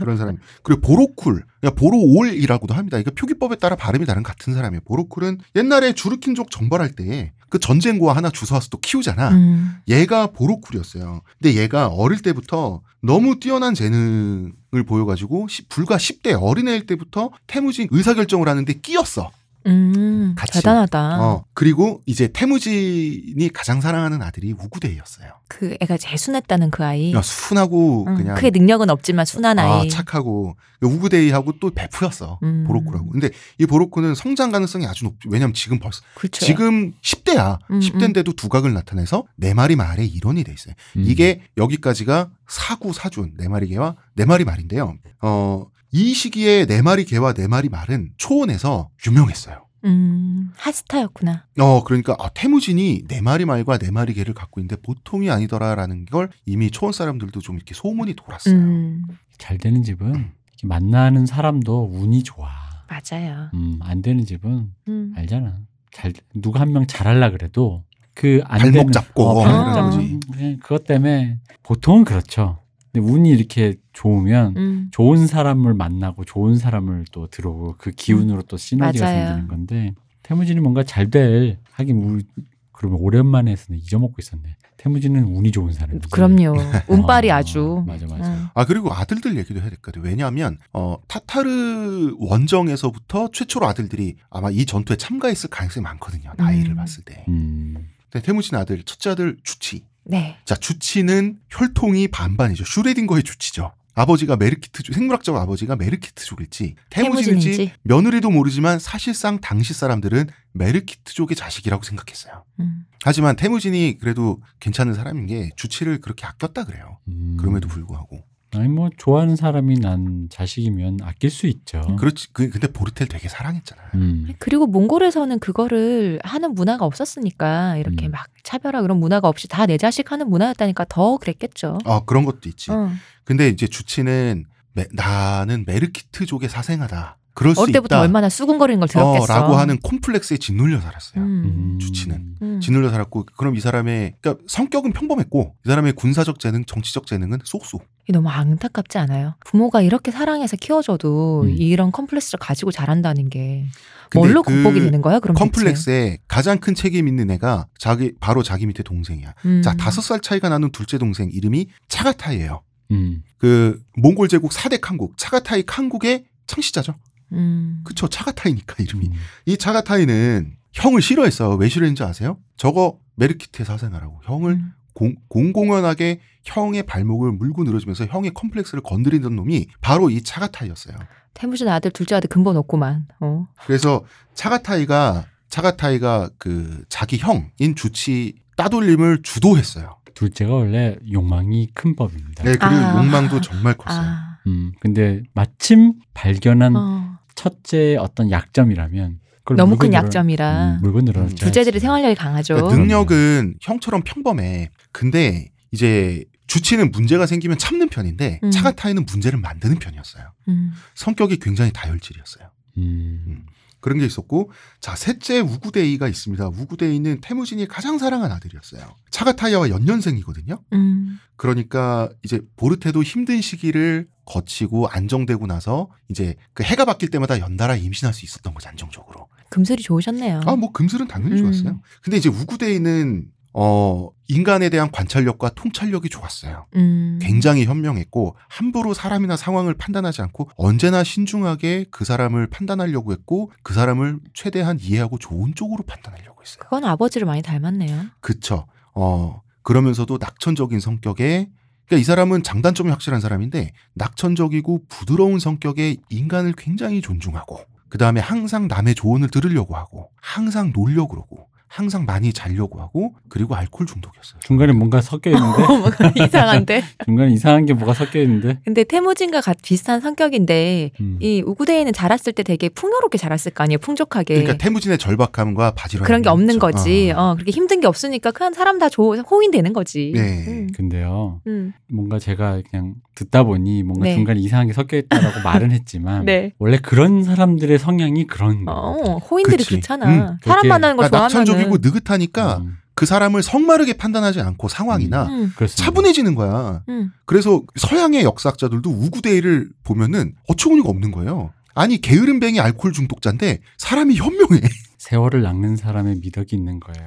그런 사람이. 그리고 보로쿨, 그러니까 보로올이라고도 합니다. 이거 표기법에 따라 발음이 다른 같은 사람이에요. 보로쿨은 옛날에 주르킨족 정벌할 때 그 전쟁고와 하나 주워와서 또 키우잖아. 음. 얘가 보로쿨이었어요. 근데 얘가 어릴 때부터 너무 뛰어난 재능을 보여가지고 시- 불과 10대 어린애일 때부터 태무진 의사결정을 하는데 끼었어. 음. 같이. 대단하다. 어. 그리고 이제 태무진이 가장 사랑하는 아들이 우구대였어요. 그 애가 제일 순했다는 그 아이. 그러니까 순하고 음, 그냥 크게 능력은 없지만 순한 아, 아이. 착하고 우구데이하고 또 베프였어. 음. 보로쿠라고. 근데 이 보로쿠는 성장 가능성이 아주 높죠. 왜냐면 지금 벌써 그렇죠. 지금 10대야. 음, 10대인데도 두각을 나타내서 네 마리 말의 일원이 돼 있어요. 음. 이게 여기까지가 사구 사준 네 마리 개와 네 마리 말인데요. 어 이 시기에 네 마리 개와 네 마리 말은 초원에서 유명했어요. 음, 핫스타였구나. 어, 그러니까 아, 태무진이 네 마리 말과 네 마리 개를 갖고 있는데 보통이 아니더라라는 걸 이미 초원 사람들도 좀 이렇게 소문이 돌았어요. 음, 잘 되는 집은 이렇게 만나는 사람도 운이 좋아. 맞아요. 음, 안 되는 집은 음. 알잖아. 잘 누가 한 명 잘하려 그래도 그안 발목 되는 잡고 어, 이런 발목 잡고 거지. 그냥 그것 때문에 보통은 그렇죠. 근데 운이 이렇게 좋으면 음. 좋은 사람을 만나고 좋은 사람을 또 들어오고 그 기운으로 또 시너지가 맞아요. 생기는 건데 태무진이 뭔가 잘 될 하긴 우리 그러면 오랜만에 해서 잊어먹고 있었네. 태무진은 운이 좋은 사람이지. 그럼요. 운빨이 어, 아주. 맞아 맞아. 음. 아 그리고 아들들 얘기도 해야 될 것 같아요. 왜냐하면 어, 타타르 원정에서부터 최초로 아들들이 아마 이 전투에 참가했을 가능성이 많거든요. 나이를 음. 봤을 때. 음. 근데 태무진 아들 첫째 아들 주치. 네. 자 주치는 혈통이 반반이죠. 슈레딩거의 주치죠. 아버지가 메르키트족 생물학적 아버지가 메르키트족일지 태무진일지 태무진인지. 며느리도 모르지만 사실상 당시 사람들은 메르키트족의 자식이라고 생각했어요. 음. 하지만 태무진이 그래도 괜찮은 사람인 게 주치를 그렇게 아꼈다 그래요. 음. 그럼에도 불구하고. 아니 뭐 좋아하는 사람이 난 자식이면 아낄 수 있죠. 그렇지. 그, 근데 보르텔 되게 사랑했잖아요. 음. 그리고 몽골에서는 그거를 하는 문화가 없었으니까 이렇게 음. 막 차별화 그런 문화가 없이 다 내 자식 하는 문화였다니까 더 그랬겠죠. 아 그런 것도 있지. 어. 근데 이제 주치는 메- 나는 메르키트족의 사생아다. 그럴 수 어릴 때부터 있다. 얼마나 수군거리는 걸 들었겠어. 어, 라고 하는 콤플렉스에 짓눌려 살았어요. 음. 주치는. 음. 짓눌려 살았고 그럼 이 사람의 그러니까 성격은 평범했고 이 사람의 군사적 재능, 정치적 재능은 쏙쏙. 이게 너무 안타깝지 않아요? 부모가 이렇게 사랑해서 키워줘도 음. 이런 컴플렉스를 가지고 자란다는 게 뭘로 그 극복이 되는 거야? 그럼 컴플렉스에 가장 큰 책임 있는 애가 자기 바로 자기 밑에 동생이야. 대체? 음. 자 다섯 살 차이가 나는 둘째 동생 이름이 차가타이예요. 음. 그 몽골 제국 4대 칸국 차가타이 칸국의 창시자죠. 음. 그쵸 차가타이니까 이름이. 음. 이 차가타이는 형을 싫어했어요. 왜 싫어했는지 아세요? 저거 메르키트의 사생아라고. 형을 음. 공, 공공연하게 형의 발목을 물고 늘어지면서 형의 컴플렉스를 건드리던 놈이 바로 이 차가타이였어요. 태무진 아들 둘째 아들 근본 없구만. 어. 그래서 차가타이가 차가타이가 그 자기 형인 주치 따돌림을 주도했어요. 둘째가 원래 욕망이 큰 법입니다. 네, 그리고 아. 욕망도 정말 컸어요. 아. 음. 근데 마침 발견한 어. 첫째의 어떤 약점이라면 그걸 너무 큰 약점이라 음, 물고 늘어져. 둘째들이 생활력이 강하죠. 그러니까 능력은 형처럼 평범해. 근데 이제 주치는 문제가 생기면 참는 편인데 음. 차가타이는 문제를 만드는 편이었어요. 음. 성격이 굉장히 다혈질이었어요. 음. 그런 게 있었고 자 셋째 우구데이가 있습니다. 우구데이는 태무진이 가장 사랑한 아들이었어요. 차가타이와 연년생이거든요. 음. 그러니까 이제 보르테도 힘든 시기를 거치고 안정되고 나서 이제 그 해가 바뀔 때마다 연달아 임신할 수 있었던 거죠 안정적으로. 금슬이 좋으셨네요. 아 뭐 금슬은 당연히 음. 좋았어요. 근데 이제 우구데이는 어 인간에 대한 관찰력과 통찰력이 좋았어요. 음. 굉장히 현명했고 함부로 사람이나 상황을 판단하지 않고 언제나 신중하게 그 사람을 판단하려고 했고 그 사람을 최대한 이해하고 좋은 쪽으로 판단하려고 했어요. 그건 아버지를 많이 닮았네요. 그쵸. 어 그러면서도 낙천적인 성격에 그러니까 이 사람은 장단점이 확실한 사람인데 낙천적이고 부드러운 성격의 인간을 굉장히 존중하고 그 다음에 항상 남의 조언을 들으려고 하고 항상 놀려고 그러고 항상 많이 자려고 하고 그리고 알코올 중독이었어요. 중간에 뭔가 섞여 있는데 이상한데. 중간에 이상한 게 뭐가 섞여 있는데. 근데 태무진과 같 비슷한 성격인데 음. 이 우구데이는 자랐을 때 되게 풍요롭게 자랐을 거 아니에요. 풍족하게. 그러니까 태무진의 절박함과 바지런 예. 그런 게 없는 있죠. 거지. 어. 어, 그렇게 힘든 게 없으니까 그냥 사람 다 조, 호인되는 거지. 네. 음. 근데요. 음. 뭔가 제가 그냥 듣다 보니 뭔가 네. 중간에 이상한 게 섞여 있다라고 말은 했지만 네. 원래 그런 사람들의 성향이 그런 거예요. 어, 호인들이 그치. 그렇잖아. 음, 사람 만나는 걸 그러니까 좋아하면은. 낙천적이고 느긋하니까 음, 그 사람을 성마르게 판단하지 않고 상황이나 음, 그렇습니다. 차분해지는 거야. 음. 그래서 서양의 역사학자들도 우구데이를 보면은 어처구니가 없는 거예요. 아니 게으름뱅이 알코올 중독자인데 사람이 현명해. 세월을 낚는 사람의 미덕이 있는 거예요.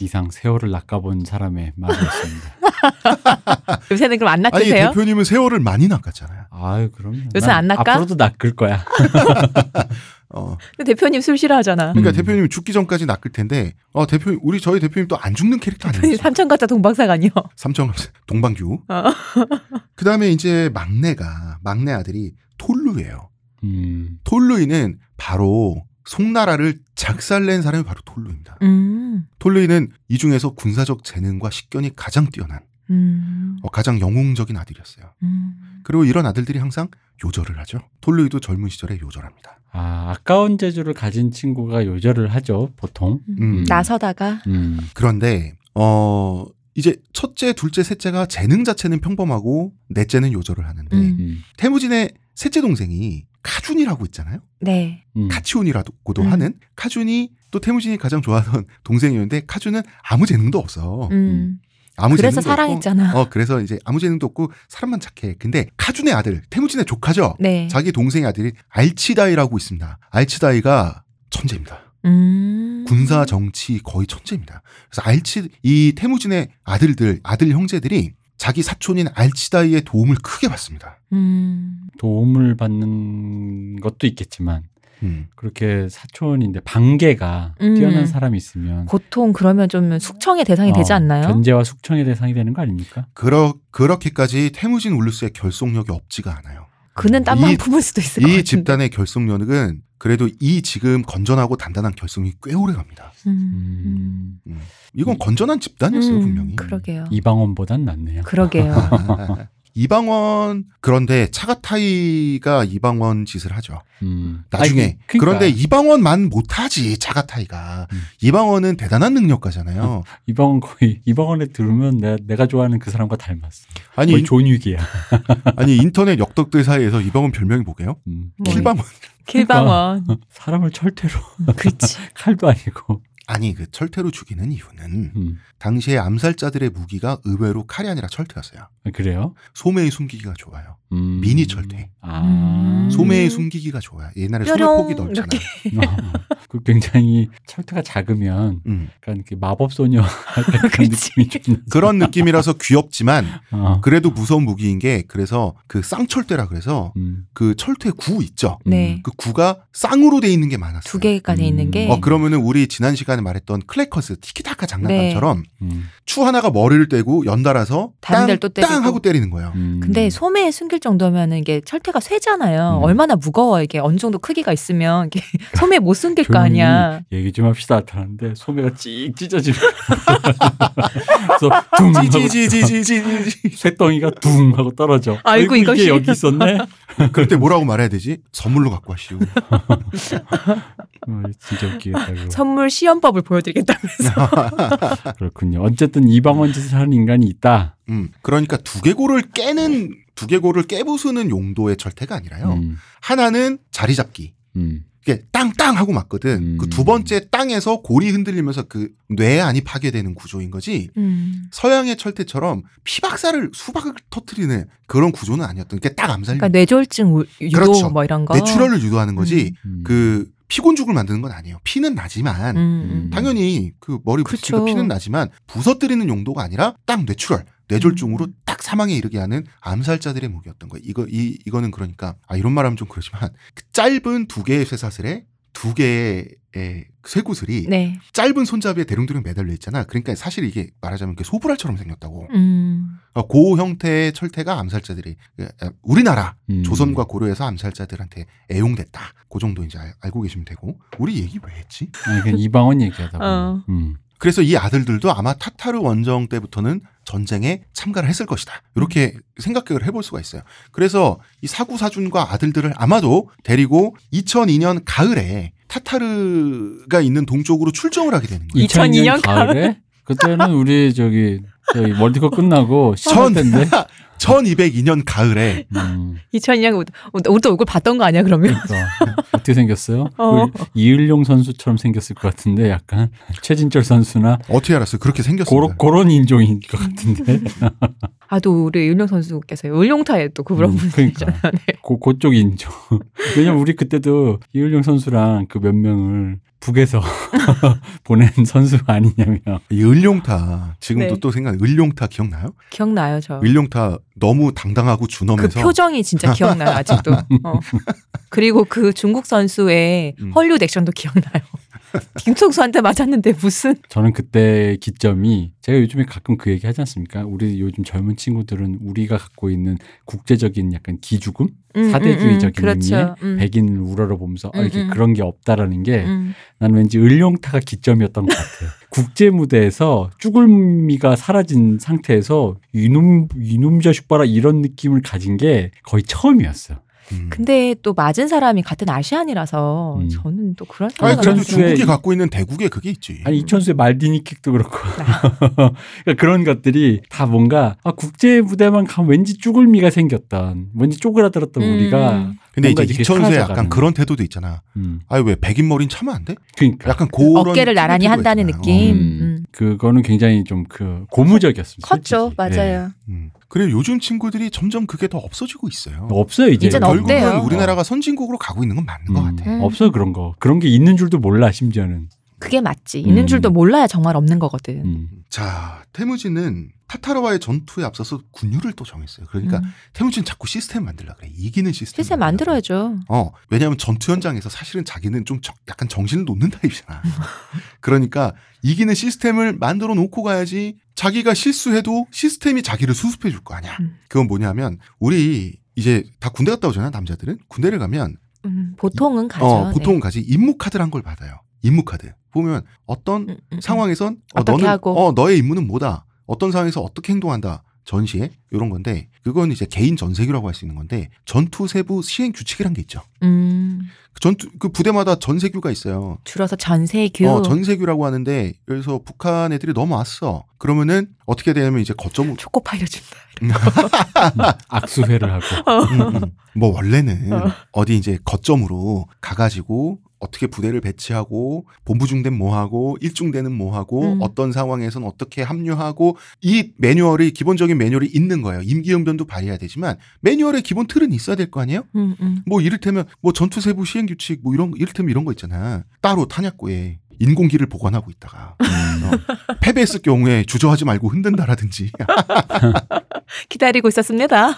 이상 세월을 낚아본 사람의 말이었습니다. 요새는 그럼 안 아니 낚으세요? 대표님은 세월을 많이 낚았잖아요. 아유 그럼 요새 안 낚아? 앞으로도 낚을 거야. 어, 근데 대표님 술 싫어하잖아. 그러니까 음. 대표님이 죽기 전까지 낚을 텐데, 어 대표 우리 저희 대표님 또 안 죽는 캐릭터 대표님 아니에요? 삼천 가짜 동방사가니요. 삼청 동방규. 어. 그 다음에 이제 막내가 막내 아들이 톨루예요. 음, 톨루이는 바로 송나라를 작살낸 사람이 바로 톨루입니다. 음. 톨루이는 이 중에서 군사적 재능과 식견이 가장 뛰어난 음. 어, 가장 영웅적인 아들이었어요. 음. 그리고 이런 아들들이 항상 요절을 하죠. 톨루이도 젊은 시절에 요절합니다. 아, 아까운 재주를 가진 친구가 요절을 하죠, 보통. 음. 나서다가 음. 그런데 어 이제 첫째, 둘째, 셋째가 재능 자체는 평범하고 넷째는 요절을 하는데 음. 음. 태무진의 셋째 동생이 카준이라고 있잖아요. 네. 음. 카치온이라고도 음. 하는 카준이 또 태무진이 가장 좋아하던 동생이었는데 카준은 아무 재능도 없어. 음. 아무 그래서 사랑했잖아. 없고, 어 그래서 이제 아무 재능도 없고 사람만 착해. 근데 카준의 아들 태무진의 조카죠. 네. 자기 동생의 아들이 알치다이라고 있습니다. 알치다이가 천재입니다. 음. 군사 정치 거의 천재입니다. 그래서 알치 이 태무진의 아들들 아들 형제들이 자기 사촌인 알치다이의 도움을 크게 받습니다. 음. 도움을 받는 것도 있겠지만 음. 그렇게 사촌인데 반개가 음. 뛰어난 사람이 있으면 보통 그러면 좀 숙청의 대상이 되지 어, 않나요? 견제와 숙청의 대상이 되는 거 아닙니까? 그러 그렇게까지 태무진 울루스의 결속력이 없지가 않아요. 그는 땀만 이- 품을 수도 있을 것이 같은데. 집단의 결속력은 그래도 이 지금 건전하고 단단한 결속이 꽤 오래 갑니다. 음. 음. 이건 건전한 집단이었어요 음, 분명히. 그러게요. 이방원보단 낫네요. 그러게요. 이방원 그런데 차가타이가 이방원 짓을 하죠. 음. 나중에 아니, 그- 그러니까 그런데 이방원만 못하지 차가타이가 음. 이방원은 대단한 능력가잖아요. 이방원 거의 이방원에 들으면 내가, 내가 좋아하는 그 사람과 닮았어. 아니 거의 존윅이야. 아니 인터넷 역덕들 사이에서 이방원 별명이 뭐게요? 음. 뭐, 킬방원. 길방원. 사람을 철퇴로 그렇지. 칼도 아니고. 아니 그 철퇴로 죽이는 이유는 음. 당시에 암살자들의 무기가 의외로 칼이 아니라 철퇴였어요. 그래요? 소매의 숨기기가 좋아요. 음. 미니 철퇴. 아. 음. 소매의 숨기기가 좋아요. 옛날에 소매 폭이 넓잖아요. 이렇게. 어. 그 굉장히 철퇴가 작으면 음. 약간 그 마법 소녀 그런. 느낌이 좀. 그런 느낌이라서 귀엽지만 어. 그래도 무서운 무기인 게 그래서 그 쌍철퇴라 그래서 음. 그 철퇴 구 있죠. 네. 그 구가 쌍으로 돼 있는 게 많았어요. 두 개가 돼 있는 게. 어 그러면은 우리 지난 시간에 말했던 클래커스 티키타카 장난감처럼 음. 추 하나가 머리를 떼고 연달아서 다른 땅. 땅 하고 때리는 거예요. 음. 근데 소매에 숨길 정도면은 이게 철퇴가 쇠잖아요. 음. 얼마나 무거워 이게 어느 정도 크기가 있으면 이게 소매에 못 숨길 거 아니야. 얘기 좀 합시다. 하는데 소매가 찍 찢어지는. 그래서 둥 하고 지지지지지지. 쇠덩이가 둥 하고 떨어져. 아이고, 이게 이것이. 여기 있었네. 그럴 때 뭐라고 말해야 되지? 선물로 갖고 와시오. 어, 진짜 웃기겠다. 선물 시연법을 보여드리겠다면서. 그렇군요. 어쨌든 이방원 짓을 하는 인간이 있다. 음, 그러니까 두개골을 깨는 두개골을 깨부수는 용도의 철퇴가 아니라요. 음, 하나는 자리 잡기. 음, 이게 땅땅 하고 맞거든. 음. 그두 번째 땅에서 골이 흔들리면서 그 뇌안이 파괴되는 구조인 거지. 음. 서양의 철퇴처럼 피박사를 수박을 터트리는 그런 구조는 아니었던 게 딱 암살. 그러니까 뇌졸중 우- 유도 그렇죠. 뭐 이런 거. 뇌출혈을 유도하는 거지. 음. 그 피곤죽을 만드는 건 아니에요. 피는 나지만 음, 음. 당연히 그 머리 부딪히니까. 피는 나지만 부서뜨리는 용도가 아니라 딱 뇌출혈, 뇌졸중으로 음. 딱 사망에 이르게 하는 암살자들의 무기였던 거예요. 이거 이 이거는 그러니까 아 이런 말하면 좀 그렇지만 그 짧은 두 개의 쇠사슬에 두 개의 쇠구슬이 네. 짧은 손잡이에 대롱대롱 매달려 있잖아. 그러니까 사실 이게 말하자면 그 소불알처럼 생겼다고. 음. 어, 그 형태의 철퇴가 암살자들이 우리나라 음. 조선과 고려에서 암살자들한테 애용됐다. 그 정도 이제 알, 알고 계시면 되고. 우리 얘기 왜 했지? 이방원 얘기하다 보니. 어. 음. 그래서 이 아들들도 아마 타타르 원정 때부터는 전쟁에 참가를 했을 것이다. 이렇게 생각을 해볼 수가 있어요. 그래서 이 사구사준과 아들들을 아마도 데리고 2002년 가을에 타타르가 있는 동쪽으로 출정을 하게 되는 거예요. 2002년 2002년 가을에 그때는 우리 저기 저희 월드컵 끝나고 전- 10월 때인데. 1202년 가을에 음. 2002년 우리도 얼굴 봤던 거 아니야 그러면? 그러니까 어떻게 생겼어요? 어. 그 이을용 선수처럼 생겼을 것 같은데 약간 최진철 선수나 어떻게 알았어요? 그렇게. 고런 그런 인종인 것 같은데. 아또 우리 을룡 선수께서 을룡타에 또 그런 음, 분이잖아요. 그러니까. 고, 그쪽 인종. 왜냐면 우리 그때도 이을용 선수랑 그 몇 명을 북에서 보낸 선수가 아니냐며. 이 을룡타 지금도 네. 또 생각 을룡타 기억나요? 기억나요 저. 을룡타 너무 당당하고 그 준엄해서 표정이 진짜 기억나요 아직도. 어. 그리고 그 중국 선수의 음. 헐리우드 액션도 기억나요. 김총수한테 맞았는데 무슨 저는 그때 기점이 제가 요즘에 가끔 그 얘기 하지 않습니까? 우리 요즘 젊은 친구들은 우리가 갖고 있는 국제적인 약간 기죽음, 음, 사대주의적인 음, 음, 그렇죠. 의미에 음. 백인을 우러러보면서 아, 이렇게 음, 음. 그런 게 없다라는 게 음. 나는 왠지 을룡타가 기점이었던 것 같아요. 국제 무대에서 쭈글미가 사라진 상태에서 이놈 이놈 자식 봐라 이런 느낌을 가진 게 거의 처음이었어. 음. 근데 또 맞은 사람이 같은 아시안이라서 음. 저는 또 그런 아니 생각을 그래도 중국이 이- 갖고 있는 대국에 그게 있지. 아니 이천수의 말디니 킥도 그렇고 아. 그러니까 그런 것들이 다 뭔가 아, 국제 무대만 가면 왠지 쭈글미가 생겼던 왠지 쪼그라들었던 음. 우리가 근데 이제 이천수에. 약간 그런 태도도 있잖아. 음, 아니 왜 백인 머리는 차면 안 돼? 그러니까 약간 그런 어깨를 나란히 한다는 있잖아요. 느낌. 음, 음. 그거는 굉장히 좀 그 고무적이었습니다. 컸죠, 솔직히. 예. 맞아요. 음. 그리고 요즘 친구들이 점점 그게 더 없어지고 있어요. 없어요 이제 이제는 결국은 없대요. 우리나라가 선진국으로 가고 있는 건 맞는 것 음, 같아. 음. 없어요 그런 거 그런 게 있는 줄도 몰라 심지어는 그게 맞지. 있는 음. 줄도 몰라야 정말 없는 거거든. 음. 자, 태무진은 타타르와의 전투에 앞서서 군율을 또 정했어요. 그러니까 음. 태무진 자꾸 시스템 만들라 그래. 이기는 시스템. 만들려고. 만들어야죠. 어, 왜냐하면 전투 현장에서 사실은 자기는 좀 정- 약간 정신을 놓는 타입이잖아. 그러니까 이기는 시스템을 만들어 놓고 가야지 자기가 실수해도 시스템이 자기를 수습해 줄 거 아니야. 음. 그건 뭐냐면 우리 이제 다 군대 갔다 오잖아 남자들은 군대를 가면 음, 보통은 가죠. 어, 보통 네. 가지 임무 카드를 한걸 받아요. 임무 카드 보면 어떤 음, 음, 음. 상황에선 어, 너는 하고. 어 너의 임무는 뭐다. 어떤 상황에서 어떻게 행동한다. 전시에 이런 건데 그건 이제 개인 전세규라고 할 수 있는 건데 전투 세부 시행 규칙이란 게 있죠. 음, 그 전투 그 부대마다 전세규가 있어요. 줄어서 전세규. 어, 전세규라고 하는데 여기서 북한 애들이 넘어왔어. 그러면은 어떻게 되냐면 이제 거점 초코파이를 준다. 음, 악수회를 하고 음, 음. 뭐 원래는 어. 어디 이제 거점으로 가가지고 어떻게 부대를 배치하고 본부 중대는 뭐하고 일중대는 뭐하고 음. 어떤 상황에서는 어떻게 합류하고 이 매뉴얼이 기본적인 매뉴얼이 있는 거예요. 임기응변도 발휘해야 되지만 매뉴얼의 기본 틀은 있어야 될 거 아니에요? 음, 음. 뭐 이를테면 뭐 전투 세부 시행 규칙 뭐 이런 거, 이를테면 이런 거 있잖아. 따로 탄약고에 인공기를 보관하고 있다가 음. 어, 패배했을 경우에 주저하지 말고 흔든다라든지 기다리고 있었습니다.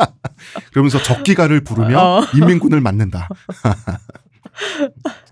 그러면서 적기가를 부르며 어. 인민군을 맞는다.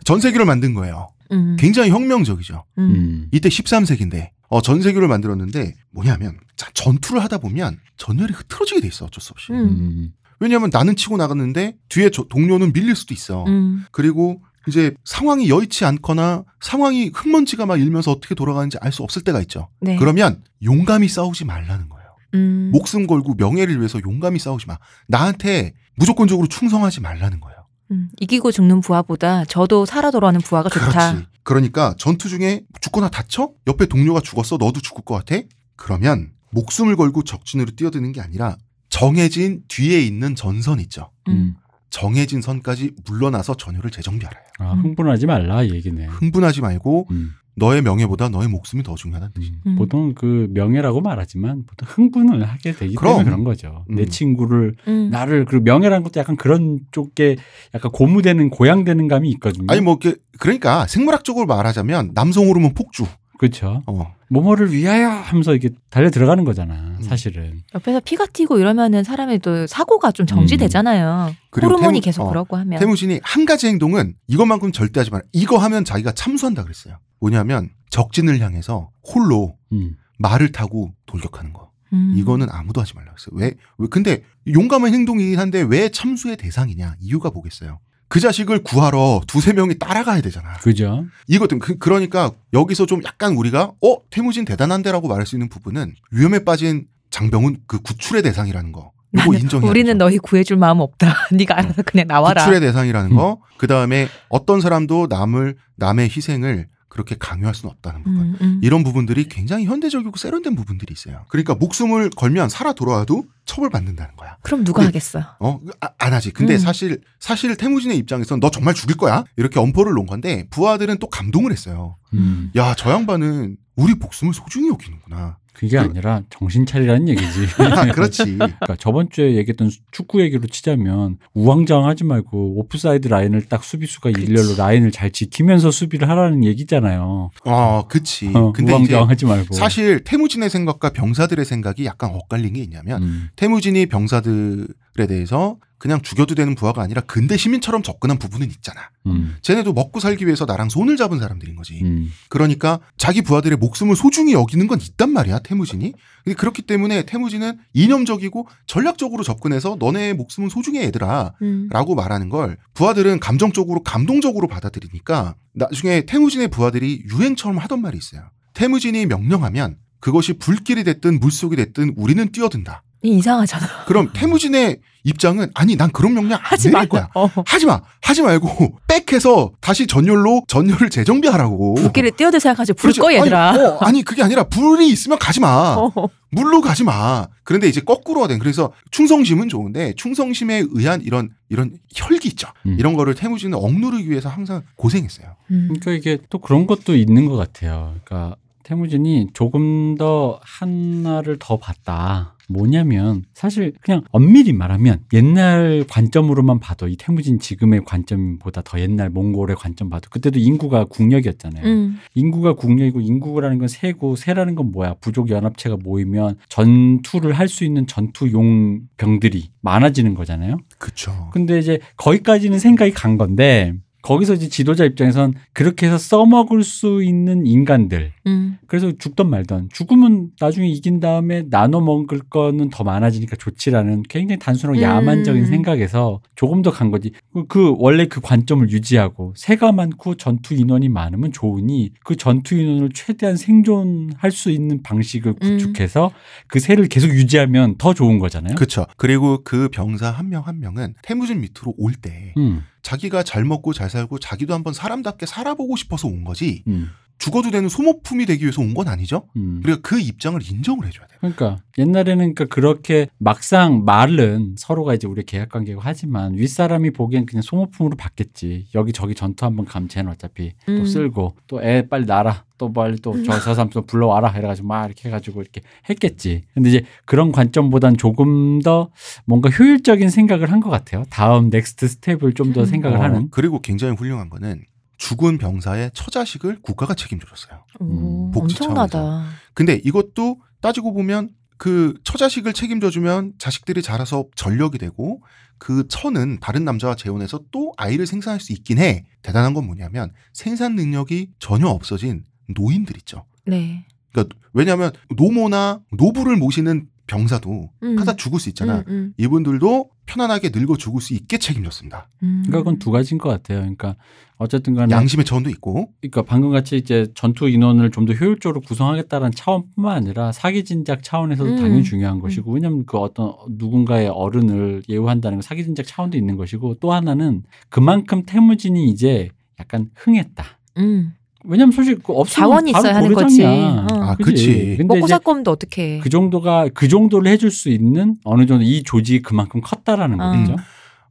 전세규를 만든 거예요. 음, 굉장히 혁명적이죠. 음. 음. 이때 13세기인데 어, 전세규를 만들었는데 뭐냐면 자, 전투를 하다 보면 전열이 흐트러지게 돼 있어 어쩔 수 없이. 음. 음. 왜냐하면 나는 치고 나갔는데 뒤에 저- 동료는 밀릴 수도 있어. 음. 그리고 이제 상황이 여의치 않거나 상황이 흙먼지가 막 일면서 어떻게 돌아가는지 알 수 없을 때가 있죠. 네. 그러면 용감히 싸우지 말라는 거예요. 음. 목숨 걸고 명예를 위해서 용감히 싸우지 마. 나한테 무조건적으로 충성하지 말라는 거예요. 음, 이기고 죽는 부하보다 저도 살아 돌아오는 부하가 좋다. 그렇지. 그러니까 전투 중에 죽거나 다쳐? 옆에 동료가 죽었어? 너도 죽을 것 같아? 그러면 목숨을 걸고 적진으로 뛰어드는 게 아니라 정해진 뒤에 있는 전선 있죠. 음. 정해진 선까지 물러나서 전열을 재정비하라. 아, 흥분하지 말라 이 얘기네. 흥분하지 말고 음. 너의 명예보다 너의 목숨이 더 중요하다는 뜻이. 음. 음. 보통 그 명예라고 말하지만 보통 흥분을 하게 되기 그럼. 때문에 그런 거죠. 내 음. 친구를 음. 나를 그 명예라는 것도 약간 그런 쪽에 약간 고무되는 고양되는 감이 있거든요. 아니 뭐 그러니까 생물학적으로 말하자면 남성 호르몬 폭주. 그렇죠. 어. 모모를 위하여 하면서 이게 달려 들어가는 거잖아. 음. 사실은. 옆에서 피가 튀고 이러면은 사람이 또 사고가 좀 정지되잖아요. 그리고 호르몬이 태무- 계속 어, 그러고 하면. 태무진이 한 가지 행동은 이것만큼 절대 하지 마라. 이거 하면 자기가 참수한다 그랬어요. 뭐냐면 적진을 향해서 홀로 음. 말을 타고 돌격하는 거. 음. 이거는 아무도 하지 말라고 했어요. 왜? 왜? 근데 용감한 행동이긴 한데 왜 참수의 대상이냐? 이유가 뭐겠어요? 그 자식을 구하러 두세 명이 따라가야 되잖아. 그죠. 이거든. 그, 그러니까 여기서 좀 약간 우리가 어 태무진 대단한데라고 말할 수 있는 부분은 위험에 빠진 장병은 그 구출의 대상이라는 거. 이거 나는 인정해야 우리는. 너희 구해줄 마음 없다. 네가 알아서 그냥 나와라. 구출의 대상이라는 음. 거. 그 다음에 어떤 사람도 남을 남의 희생을 그렇게 강요할 수는 없다는 부분. 음, 음. 이런 부분들이 굉장히 현대적이고 세련된 부분들이 있어요. 그러니까 목숨을 걸면 살아 돌아와도 처벌받는다는 거야. 그럼 누가 근데- 하겠어? 어, 아, 안 하지. 근데 음. 사실 사실 태무진의 입장에서는 너 정말 죽일 거야 이렇게 엄포를 놓은 건데 부하들은 또 감동을 했어요. 음. 야, 저 양반은 우리 목숨을 소중히 여기는구나. 그게 아니라 정신 차리라는 얘기지. 아, 그렇지. 그러니까 저번 주에 얘기했던 수- 축구 얘기로 치자면 우왕좌왕하지 말고 오프사이드 라인을 딱 수비수가 그치. 일렬로 라인을 잘 지키면서 수비를 하라는 얘기잖아요. 어, 그치. 어, 근데 우왕좌왕하지 말고. 사실 태무진의 생각과 병사들의 생각이 약간 엇갈린 게 있냐면 음. 태무진이 병사들의 대해서 그냥 죽여도 되는 부하가 아니라 근대 시민처럼 접근한 부분은 있잖아. 음. 쟤네도 먹고 살기 위해서 나랑 손을 잡은 사람들인 거지. 음. 그러니까 자기 부하들의 목숨을 소중히 여기는 건 있단 말이야 태무진이. 근데 그렇기 때문에 태무진은 이념적이고 전략적으로 접근해서 너네의 목숨은 소중해 얘들아. 음. 라고 말하는 걸 부하들은 감정적으로 감동적으로 받아들이니까 나중에 태무진의 부하들이 유행처럼 하던 말이 있어요. 태무진이 명령하면 그것이 불길이 됐든 물속이 됐든 우리는 뛰어든다. 이상하잖아. 그럼 태무진의 입장은 아니 난 그런 명령 안 하지 내릴 마. 거야. 어. 하지 마. 하지 말고 빽해서 다시 전열로 전열을 재정비하라고. 불길을 띄워들 생각하지 불. 꺼 얘들아. 아니, 어, 아니 그게 아니라 불이 있으면 가지 마. 어. 물로 가지 마. 그런데 이제 거꾸로가 된. 그래서 충성심은 좋은데 충성심에 의한 이런 이런 혈기 있죠. 음. 이런 거를 태무진은 억누르기 위해서 항상 고생했어요. 음. 그러니까 이게 또 그런 것도 있는 것 같아요. 그러니까 태무진이 조금 더 하나를 더 봤다. 뭐냐면 사실 그냥 엄밀히 말하면 옛날 관점으로만 봐도 이 태무진 지금의 관점보다 더 옛날 몽골의 관점 봐도 그때도 인구가 국력이었잖아요. 음. 인구가 국력이고 인구라는 건 세고 세라는 건 뭐야? 부족 연합체가 모이면 전투를 할 수 있는 전투용 병들이 많아지는 거잖아요. 그쵸. 근데 이제 거기까지는 생각이 간 건데 거기서 이제 지도자 입장에선 그렇게 해서 써먹을 수 있는 인간들 음. 그래서 죽던 말던 죽으면 나중에 이긴 다음에 나눠 먹을 거는 더 많아지니까 좋지라는 굉장히 단순하고 음. 야만적인 생각에서 조금 더 간 거지 그- 그 원래 그 관점을 유지하고 새가 많고 전투 인원이 많으면 좋으니 그 전투 인원을 최대한 생존할 수 있는 방식을 음. 구축해서 그 새를 계속 유지하면 더 좋은 거잖아요. 그쵸. 그리고 그 병사 한명한 명은 태무진 밑으로 올때 음, 자기가 잘 먹고 잘 살고 자기도 한번 사람답게 살아보고 싶어서 온 거지. 음, 죽어도 되는 소모품이 되기 위해서 온 건 아니죠. 음. 그러니까 그 입장을 인정을 해줘야 돼요. 그러니까 옛날에는 그러니까 그렇게 막상 말은 서로가 이제 우리 계약 관계고 하지만 윗 사람이 보기엔 그냥 소모품으로 받겠지. 여기 저기 전투 한번 쟤는 어차피 또 음. 쓸고 또 애 빨리 나라. 또 빨리 또저저 사람 좀 불러와라 해가지고 막 이렇게 해가지고 이렇게 했겠지. 근데 이제 그런 관점보단 조금 더 뭔가 효율적인 생각을 한 것 같아요. 다음 next step을 좀더 음. 생각을 어, 하는. 그리고 굉장히 훌륭한 거는 죽은 병사의 처자식을 국가가 책임져줬어요. 오, 음, 복지 엄청나다. 근데 이것도 따지고 보면 그 처자식을 책임져주면 자식들이 자라서 전력이 되고 그 처는 다른 남자와 재혼해서 또 아이를 생산할 수 있긴 해. 대단한 건 뭐냐면 생산 능력이 전혀 없어진 노인들 있죠. 네. 그러니까 왜냐하면 노모나 노부를 모시는 병사도 음. 하다 죽을 수 있잖아. 음, 음, 이분들도 편안하게 늙어 죽을 수 있게 책임졌습니다. 음. 그러니까 그건 두 가지인 것 같아요. 그러니까 어쨌든 간에 양심의 차원도 있고 그러니까 방금 같이 이제 전투 인원을 좀 더 효율적으로 구성하겠다는 차원뿐만 아니라 사기 진작 차원에서도 음. 당연히 중요한 것이고 왜냐하면 그 어떤 누군가의 어른을 예우한다는 건 사기 진작 차원도 있는 것이고 또 하나는 그만큼 태무진이 이제 약간 흥했다. 음. 왜냐면 솔직히 그 없으면 자원이 있어야 하는. 거지. 어. 아, 그치. 근데 먹고 살 거면 어떻게? 그 정도가 그 정도를 해줄 수 있는 어느 정도 이 조직이 그만큼 컸다라는 어. 거겠죠.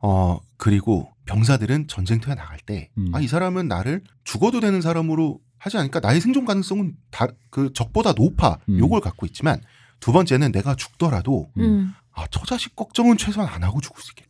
어 그리고 병사들은 전쟁터에 나갈 때 음. 아이 사람은 나를 죽어도 되는 사람으로 하지 않으니까 나의 생존 가능성은 다 그 적보다 높아 음. 요걸 갖고 있지만 두 번째는 내가 죽더라도 음. 아 처자식 걱정은 최소한 안 하고 죽을 수 있겠구나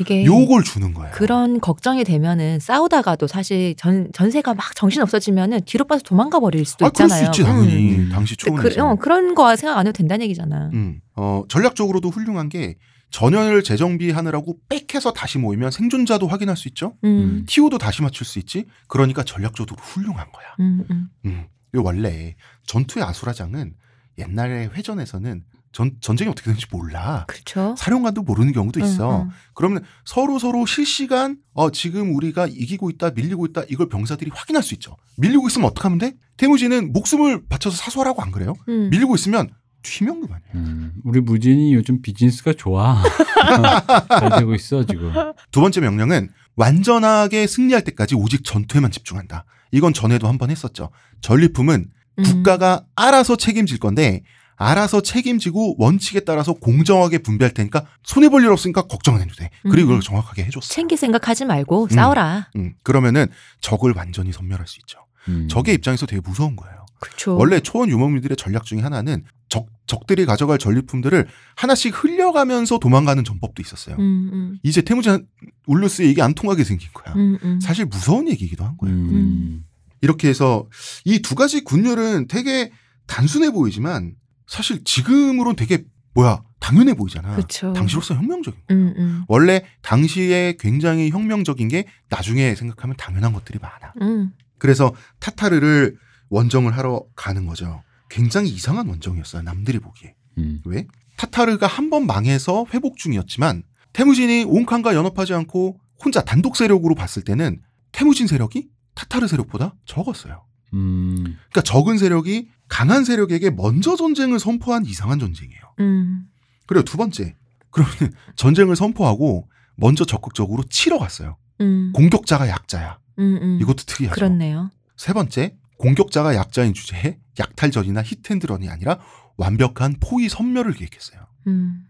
이게 요걸 주는 거예요. 네. 그런 걱정이 되면은 싸우다가도 사실 전 전세가 막 정신 없어지면은 뒤로 빠져 도망가 버릴 수도 아 그럴 있잖아요. 수 있지 당연히 음. 당시 근데 그, 어, 그런 거 생각 안 해도 된다는 얘기잖아. 음, 어, 전략적으로도 훌륭한 게 전열 재정비하느라고 빽해서 다시 모이면 생존자도 확인할 수 있죠. 음. 티오도 다시 맞출 수 있지. 그러니까 전략적으로 훌륭한 거야. 음, 음. 음. 이거 원래 전투의 아수라장은 옛날에 회전에서는 전, 전쟁이 어떻게 되는지 몰라. 그렇죠. 사령관도 모르는 경우도 있어. 응, 응. 그러면 서로 서로 실시간 어 지금 우리가 이기고 있다, 밀리고 있다 이걸 병사들이 확인할 수 있죠. 밀리고 있으면 어떡하면 돼? 태무진은 목숨을 바쳐서 사수하라고 안 그래요? 음. 밀리고 있으면 튀면 그만이에요. 음, 우리 무진이 요즘 비즈니스가 좋아. 어, 잘 되고 있어 지금. 두 번째 명령은 완전하게 승리할 때까지 오직 전투에만 집중한다. 이건 전에도 한 번 했었죠. 전리품은 음. 국가가 알아서 책임질 건데 알아서 책임지고 원칙에 따라서 공정하게 분배할 테니까 손해 볼 일 없으니까 걱정 안 해도 돼. 그리고 음. 그걸 정확하게 해줬어. 챙길 생각하지 말고 음. 싸워라. 음, 그러면은 적을 완전히 섬멸할 수 있죠. 음. 적의 입장에서 되게 무서운 거예요. 그렇죠. 원래 초원 유목민들의 전략 중에 하나는 적, 적들이 가져갈 전리품들을 하나씩 흘려가면서 도망가는 전법도 있었어요. 음, 음, 이제 태무진 울루스 얘기 안 통하게 생긴 거야. 음, 음. 사실 무서운 얘기이기도 한 거예요. 음. 이렇게 해서 이 두 가지 군율은 되게 단순해 보이지만 사실 지금으론 되게 뭐야 당연해 보이잖아. 그쵸. 당시로서 혁명적인 거예요. 음, 음. 원래 당시에 굉장히 혁명적인 게 나중에 생각하면 당연한 것들이 많아. 음. 그래서 타타르를 원정을 하러 가는 거죠. 굉장히 이상한 원정이었어요. 남들이 보기에. 음. 왜? 타타르가 한 번 망해서 회복 중이었지만 태무진이 옹칸과 연합하지 않고 혼자 단독 세력으로 봤을 때는 태무진 세력이 타타르 세력보다 적었어요. 음. 그러니까 적은 세력이 강한 세력에게 먼저 전쟁을 선포한 이상한 전쟁이에요. 음. 그리고 두 번째, 그러면 전쟁을 선포하고 먼저 적극적으로 치러 갔어요. 음. 공격자가 약자야. 음, 음. 이것도 특이하죠. 그렇네요. 세 번째, 공격자가 약자인 주제에 약탈전이나 히트앤드런이 아니라 완벽한 포위 선멸을 기획했어요. 음.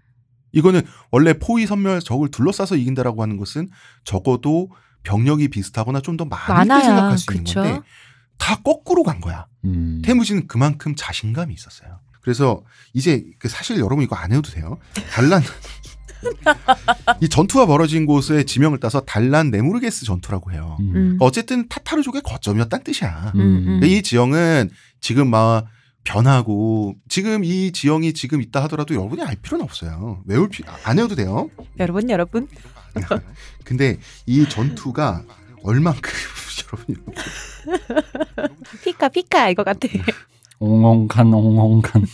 이거는 원래 포위 선멸 적을 둘러싸서 이긴다라고 하는 것은 적어도 병력이 비슷하거나 좀 더 많을 때 많아야 생각할 수 있는 그쵸. 건데 다 거꾸로 간 거야. 음. 태무진은 그만큼 자신감이 있었어요. 그래서 이제 그 사실 여러분 이거 안 해도 돼요. 단란 이 전투가 벌어진 곳의 지명을 따서 단란 네무르게스 전투라고 해요. 음. 음. 어쨌든 타타르족의 거점이었다는 뜻이야. 음. 음. 근데 이 지형은 지금 막 변하고 지금 이 지형이 지금 있다 하더라도 여러분이 알 필요는 없어요. 외울 필요 안 해도 돼요. 여러분, 여러분. 근데 이 전투가 얼만큼 여러분이 피카, 피카, 이거 같아. 옹옹간 옹옹간.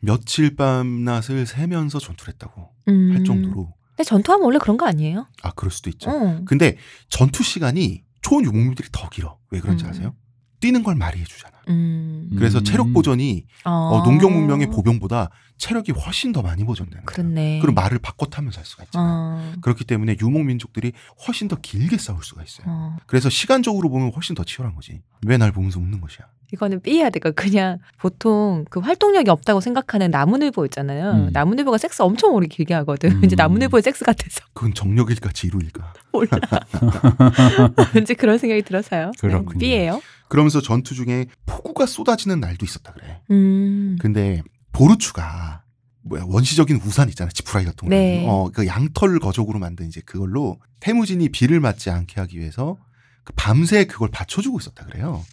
며칠 밤낮을 새면서 전투를 했다고 음. 할 정도로 근데 전투하면 원래 그런 거 아니에요? 아 그럴 수도 있죠. 어. 근데 전투 시간이 초원 유목민들이 더 길어. 왜 그런지 음. 아세요? 뛰는 걸 많이 해주잖아. 음. 그래서 음. 체력 보전이 어. 어, 농경 문명의 보병보다 체력이 훨씬 더 많이 보존되는. 그렇네. 그리고 말을 바꿔 타면서 할 수가 있잖아. 어. 그렇기 때문에 유목 민족들이 훨씬 더 길게 싸울 수가 있어요. 어. 그래서 시간적으로 보면 훨씬 더 치열한 거지. 왜 날 보면서 웃는 것이야? 이거는 삐해야 돼요. 그냥 보통 그 활동력이 없다고 생각하는 나무늘보 있잖아요. 음. 나무늘보가 섹스 엄청 오래 길게 하거든. 음. 이제 나무늘보의 섹스 같아서 그건 정력일까 지루일까? 몰라. 왠지 그런 생각이 들어서요. 그렇군요. 삐예요. 그러면서 전투 중에 폭우가 쏟아지는 날도 있었다 그래. 음. 근데 보르추가 뭐야 원시적인 우산 있잖아 지푸라기 같은 거. 네. 어그 양털 거적으로 만든 이제 그걸로 태무진이 비를 맞지 않게 하기 위해서 그 밤새 그걸 받쳐주고 있었다 그래요.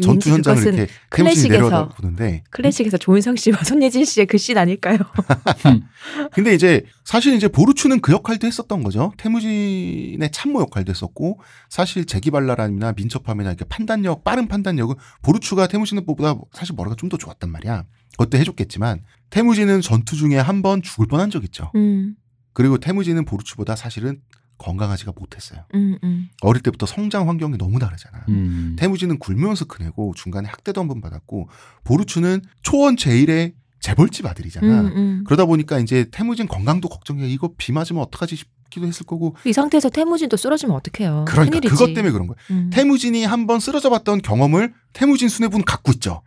전투 현장을 이렇게 클래식에서. 내려다 보는데 클래식에서 조인성 씨와 손예진 씨의 그 씬 아닐까요? 근데 이제 사실 이제 보르추는 그 역할도 했었던 거죠. 태무진의 참모 역할도 했었고 사실 재기발랄함이나 민첩함이나 이렇게 판단력 빠른 판단력은 보르추가 태무진보다 사실 머리가 좀 더 좋았단 말이야. 그것도 해줬겠지만 태무진은 전투 중에 한 번 죽을 뻔한 적 있죠. 음, 그리고 태무진은 보르추보다 사실은 건강하지가 못했어요. 음, 음. 어릴 때부터 성장 환경이 너무 다르잖아. 음. 태무진은 굴면서 크내고 중간에 학대도 한 번 받았고 보르추는 초원 제일의 재벌집 아들이잖아. 음, 음. 그러다 보니까 이제 태무진 건강도 걱정해. 이거 비 맞으면 어떡하지 싶기도 했을 거고. 이 상태에서 태무진도 쓰러지면 어떡해요. 그러니까 큰일이지. 그것 때문에 그런 거야. 음. 태무진이 한 번 쓰러져 봤던 경험을 태무진 수뇌부는 갖고 있죠.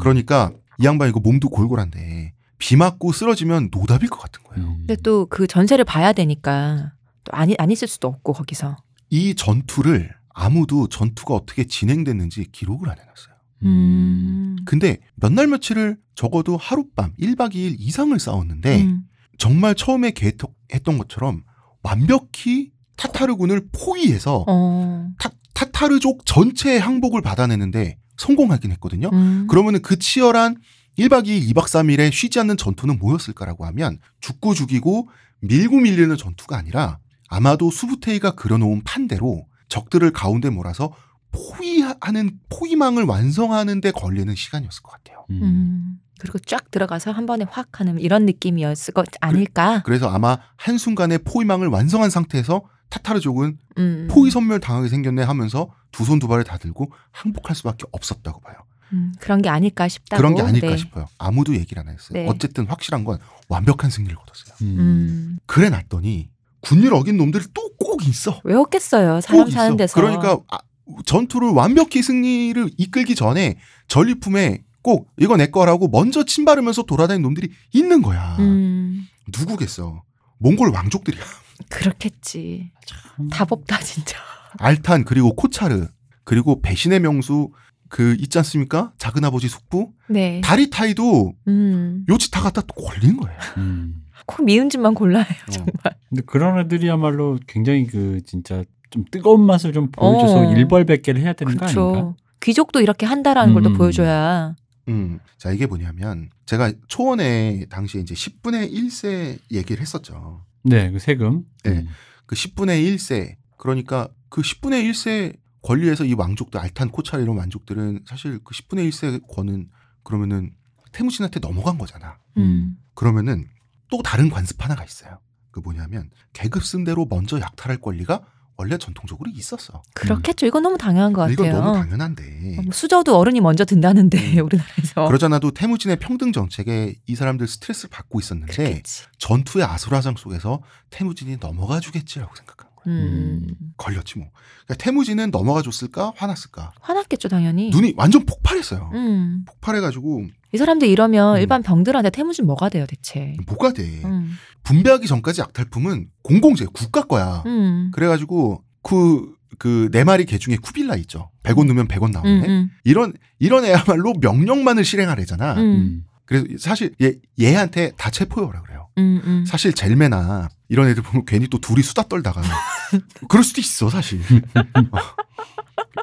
그러니까 이 양반 이거 몸도 골골한데 비 맞고 쓰러지면 노답일 것 같은 거예요. 음. 근데 또 그 전세를 봐야 되니까 또 아니 안 있을 수도 없고 거기서. 이 전투를 아무도 전투가 어떻게 진행됐는지 기록을 안 해놨어요. 음. 근데 몇 날 며칠을 적어도 하룻밤 1박 2일 이상을 싸웠는데 음. 정말 처음에 계획했던 것처럼 완벽히 타타르군을 포위해서 어. 타, 타타르족 전체의 항복을 받아내는데 성공하긴 했거든요. 음. 그러면은 그 치열한 1박 2일, 2박 3일의 쉬지 않는 전투는 뭐였을까라고 하면 죽고 죽이고 밀고 밀리는 전투가 아니라 아마도 수부테이가 그려놓은 판대로 적들을 가운데 몰아서 포위하는 포위망을 완성하는 데 걸리는 시간이었을 것 같아요. 음. 음. 그리고 쫙 들어가서 한 번에 확 하는 이런 느낌이었을 것 아닐까? 그 래서 아마 한순간에 포위망을 완성한 상태에서 타타르족은 음. 포위 선멸 당하게 생겼네 하면서 두 손 두 발을 다 들고 항복할 수밖에 없었다고 봐요. 음, 그런 게 아닐까 싶다고. 그런 게 아닐까 네. 싶어요. 아무도 얘기를 안 했어요. 네. 어쨌든 확실한 건 완벽한 승리를 거뒀어요. 음. 음. 그래 놨더니 군일 어긴 놈들이 또 꼭 있어. 왜 없겠어요? 사람 꼭 사는 있어. 데서. 그러니까 아, 전투를 완벽히 승리를 이끌기 전에 전리품에 꼭 이거 내 거라고 먼저 침바르면서 돌아다니는 놈들이 있는 거야. 음. 누구겠어? 몽골 왕족들이야. 그렇겠지. 참. 답 없다 진짜. 알탄 그리고 코차르 그리고 배신의 명수 그 있지 않습니까? 작은 아버지 숙부 네. 다리 타이도 음. 요치 다 갖다 또 걸린 거예요. 음. 꼭 미운 짓만 골라요 어. 정말. 근데 그런 애들이야말로 굉장히 그 진짜 좀 뜨거운 맛을 좀 보여줘서 어. 일벌백계를 해야 되는 거 아닌가? 그렇죠. 귀족도 이렇게 한다라는 걸또 음. 보여줘야. 음. 자, 이게 뭐냐면 제가 초원에 당시에 이제 10분의 1세 얘기를 했었죠. 네, 그 세금. 네. 음. 그 10분의 1세. 그러니까 그 10분의 1세 권리에서 이 왕족들 알탄 코차리 이런 왕족들은 사실 그 10분의 1세 권은 그러면은 태무진한테 넘어간 거잖아. 음. 그러면은 또 다른 관습 하나가 있어요. 그 뭐냐면 계급 순대로 먼저 약탈할 권리가 원래 전통적으로 있었어. 그렇겠죠. 이건 너무 당연한 것 같아요. 이건 너무 당연한데. 어, 뭐 수저도 어른이 먼저 든다는데 우리나라에서. 그러잖아도 태무진의 평등 정책에 이 사람들 스트레스를 받고 있었는데 그렇겠지. 전투의 아수라장 속에서 태무진이 넘어가 주겠지라고 거야. 음. 걸렸지 뭐. 그러니까 태무진은 넘어가 줬을까 화났을까. 화났겠죠 당연히. 눈이 완전 폭발했어요. 음. 폭발해가지고 이 사람들 이러면 음. 일반 병들한테 태무진 뭐가 돼요 대체. 뭐가 돼. 음. 분배하기 전까지 약탈품은 공공재 국가 거야. 음. 그래가지고 그 그네 마리 개 중에 쿠빌라 있죠. 100원 넣으면 100원 음. 나오네. 음. 이런 이런 애야말로 명령만을 실행하래잖아. 음. 음. 그래서 사실 얘 얘한테 다 체포해오라 그래요. 음. 음. 사실 젤메나 이런 애들 보면 괜히 또 둘이 수다 떨다가 그럴 수도 있어 사실. 어.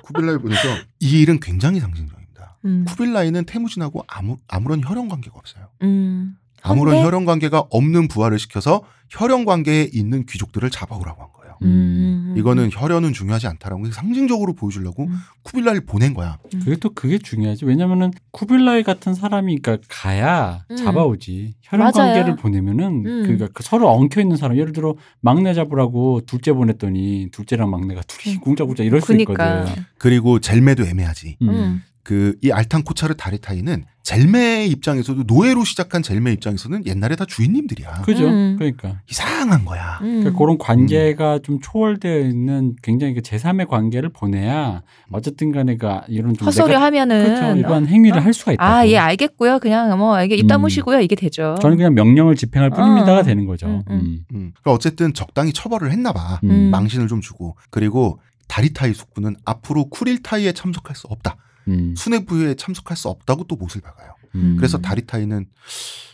쿠빌라이 보내서 이 일은 굉장히 상징적입니다. 음. 쿠빌라이는 태무진하고 아무 아무런 혈연 관계가 없어요. 음. 아무런 혈연 관계가 없는 부하를 시켜서 혈연 관계에 있는 귀족들을 잡아오라고 한 거예요. 음. 이거는 혈연은 중요하지 않다라고 상징적으로 보여주려고 음. 쿠빌라이를 보낸 거야. 그게 또 그게 중요하지. 왜냐면은 쿠빌라이 같은 사람이 그러니까 가야 음. 잡아오지. 혈연 맞아요. 관계를 보내면은 음. 그러니까 그 서로 엉켜 있는 사람 예를 들어 막내 잡으라고 둘째 보냈더니 둘째랑 막내가 둘이 음. 궁짝궁짝 이럴 수 그니까. 있거든. 그리고 젤메도 애매하지. 음. 음. 그이 알탄 코차르 다리타이는 젤메의 입장에서도 노예로 시작한 젤메 입장에서는 옛날에 다 주인님들이야. 그죠? 음. 그러니까. 이상한 거야. 음. 그러니까 그런 관계가 좀 초월되어 있는 굉장히 그 제3의 관계를 보내야 어쨌든 간에 그 이런 좀 헛소리 내가- 하면은 그렇죠. 이러한 행위를 할 수가 있다. 아, 예, 알겠고요. 그냥 뭐 이게 입 음. 다무시고요. 이게 되죠. 저는 그냥 명령을 집행할 뿐입니다가 어. 되는 거죠. 음, 음. 음. 음. 그러니까 어쨌든 적당히 처벌을 했나 봐. 음. 음. 망신을 좀 주고 그리고 다리타이 숙부는 앞으로 쿠릴타이에 참석할 수 없다. 음. 순회 부에 참석할 수 없다고 또 못을 박아요. 음. 그래서 다리타이는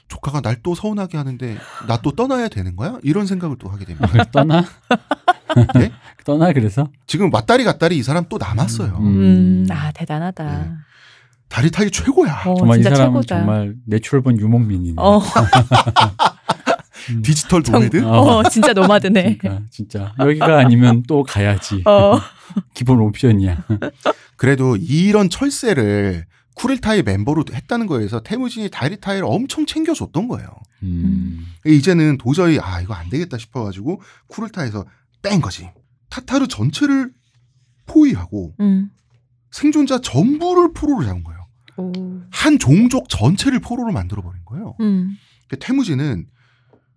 조카가 날 또 서운하게 하는데 나 또 떠나야 되는 거야? 이런 생각을 또 하게 됩니다. 아, 떠나? 네? 떠나 그래서? 지금 왔다리 갔다리 이 사람 또 남았어요. 음. 음. 아, 대단하다. 네. 다리타이 최고야. 어, 정말 이 진짜 사람은 최고다. 정말 natural born 유목민이네. 어, 음. 디지털 정- nomad? 어, 진짜 nomad네. 그러니까 진짜 여기가 아니면 또 가야지. 어. 기본 옵션이야. 그래도 이런 철새를 쿠릴타이 멤버로 했다는 거에서 태무진이 다리타이를 엄청 챙겨줬던 거예요. 음. 이제는 도저히 아 이거 안 되겠다 싶어가지고 쿠릴타이에서 뺀 거지. 타타르 전체를 포위하고 음. 생존자 전부를 포로로 잡은 거예요. 오. 한 종족 전체를 포로로 만들어 버린 거예요. 음. 그러니까 태무진은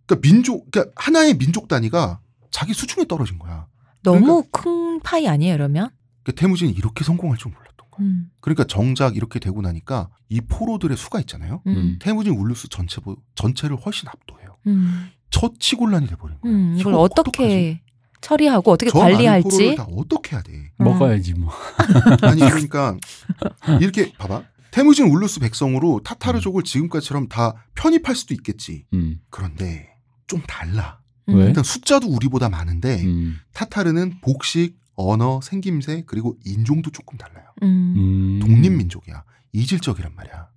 그러니까 민족 그러니까 하나의 민족 단위가 자기 수중에 떨어진 거야. 너무 큰 파이 아니에요, 이러면? 그러니까 태무진이 이렇게 성공할 줄 몰랐던 거야. 음. 그러니까 정작 이렇게 되고 나니까 이 포로들의 수가 있잖아요. 음. 태무진 울루스 전체 전체를 훨씬 압도해요. 음. 처치곤란이 돼버린 거예요. 음. 이걸 어떻게 처리하고 어떻게 저 많은 포로를 관리할지? 다 어떻게 해야 돼? 음. 먹어야지 뭐. 아니 그러니까 이렇게 봐봐. 태무진 울루스 백성으로 타타르족을 지금까지처럼 다 편입할 수도 있겠지. 음. 그런데 좀 달라. 음. 왜? 일단 숫자도 우리보다 많은데 음. 타타르는 복식, 언어, 생김새 그리고 인종도 조금 달라요. 음. 음. 독립민족이야. 이질적이란 말이야.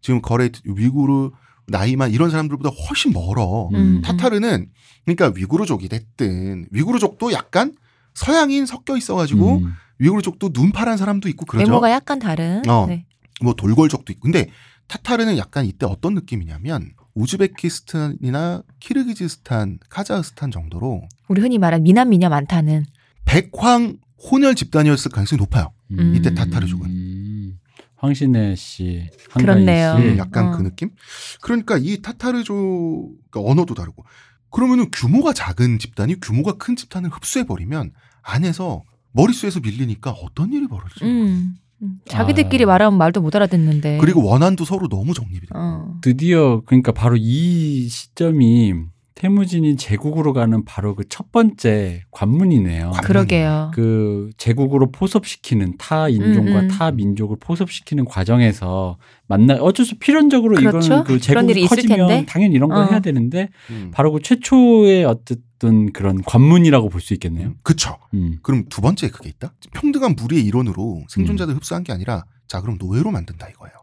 지금 거레이트, 위구르, 나이만 이런 사람들보다 훨씬 멀어. 음. 타타르는 그러니까 위구르족이 됐든 위구르족도 약간 서양인 섞여 있어가지고 음. 위구르족도 눈 파란 사람도 있고 그러죠. 외모가 약간 다른. 어. 네. 뭐 돌궐족도 있고. 근데 타타르는 약간 이때 어떤 느낌이냐면 우즈베키스탄이나 키르기즈스탄, 카자흐스탄 정도로 우리 흔히 말하는 미남 미녀 많다는. 백황 혼혈 집단이었을 가능성이 높아요. 음. 이때 타타르족은. 음. 황신혜 씨, 그렇네요. 씨. 음, 약간 어. 그 느낌? 그러니까 이 타타르족 그러니까 언어도 다르고 그러면은 규모가 작은 집단이 규모가 큰 집단을 흡수해 버리면 안에서 머릿수에서 밀리니까 어떤 일이 벌어지죠? 음. 음. 자기들끼리 아. 말하면 말도 못 알아듣는데. 그리고 원한도 서로 너무 정립이 돼요. 어. 드디어 그러니까 바로 이 시점이 태무진이 제국으로 가는 바로 그 첫 번째 관문이네요. 관- 그러게요. 그 제국으로 포섭시키는 타 인종과 음, 음. 타 민족을 포섭시키는 과정에서 만나 어쩔 수 필연적으로 그렇죠. 이거는 그 제국이 커지면. 당연히 이런 걸 어. 해야 되는데 음. 바로 그 최초의 어쨌든 그런 관문이라고 볼 수 있겠네요. 음, 그쵸. 음. 그럼 두 번째 그게 있다? 평등한 무리의 일원으로 생존자들 흡수한 게 아니라 자 그럼 노예로 만든다 이거예요.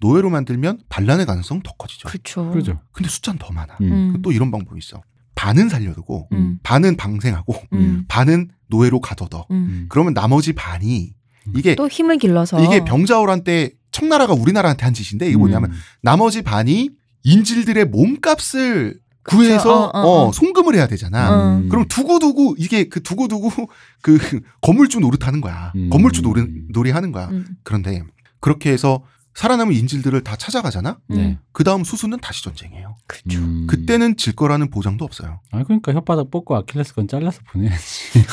노예로 만들면 반란의 가능성 더 커지죠. 그렇죠. 그죠. 근데 숫자는 더 많아. 음. 음. 또 이런 방법이 있어. 반은 살려두고 음. 반은 방생하고 음. 반은 노예로 가둬둬. 음. 음. 그러면 나머지 반이 이게 또 힘을 길러서 이게 병자호란 때 청나라가 우리나라한테 한 짓인데 이게 뭐냐면 음. 나머지 반이 인질들의 몸값을 구해서 어, 어, 어. 어, 송금을 해야 되잖아. 음. 그럼 두고두고 이게 그 두고두고 그 건물주 노릇하는 거야. 음. 건물주 노래, 놀이 하는 거야. 음. 그런데 그렇게 해서 살아남은 인질들을 다 찾아가잖아. 네. 그 다음 수수는 다시 전쟁이에요. 그렇죠. 음. 그때는 질 거라는 보장도 없어요. 아 그러니까 혓바닥 뽑고 아킬레스건 잘라서 보내야지.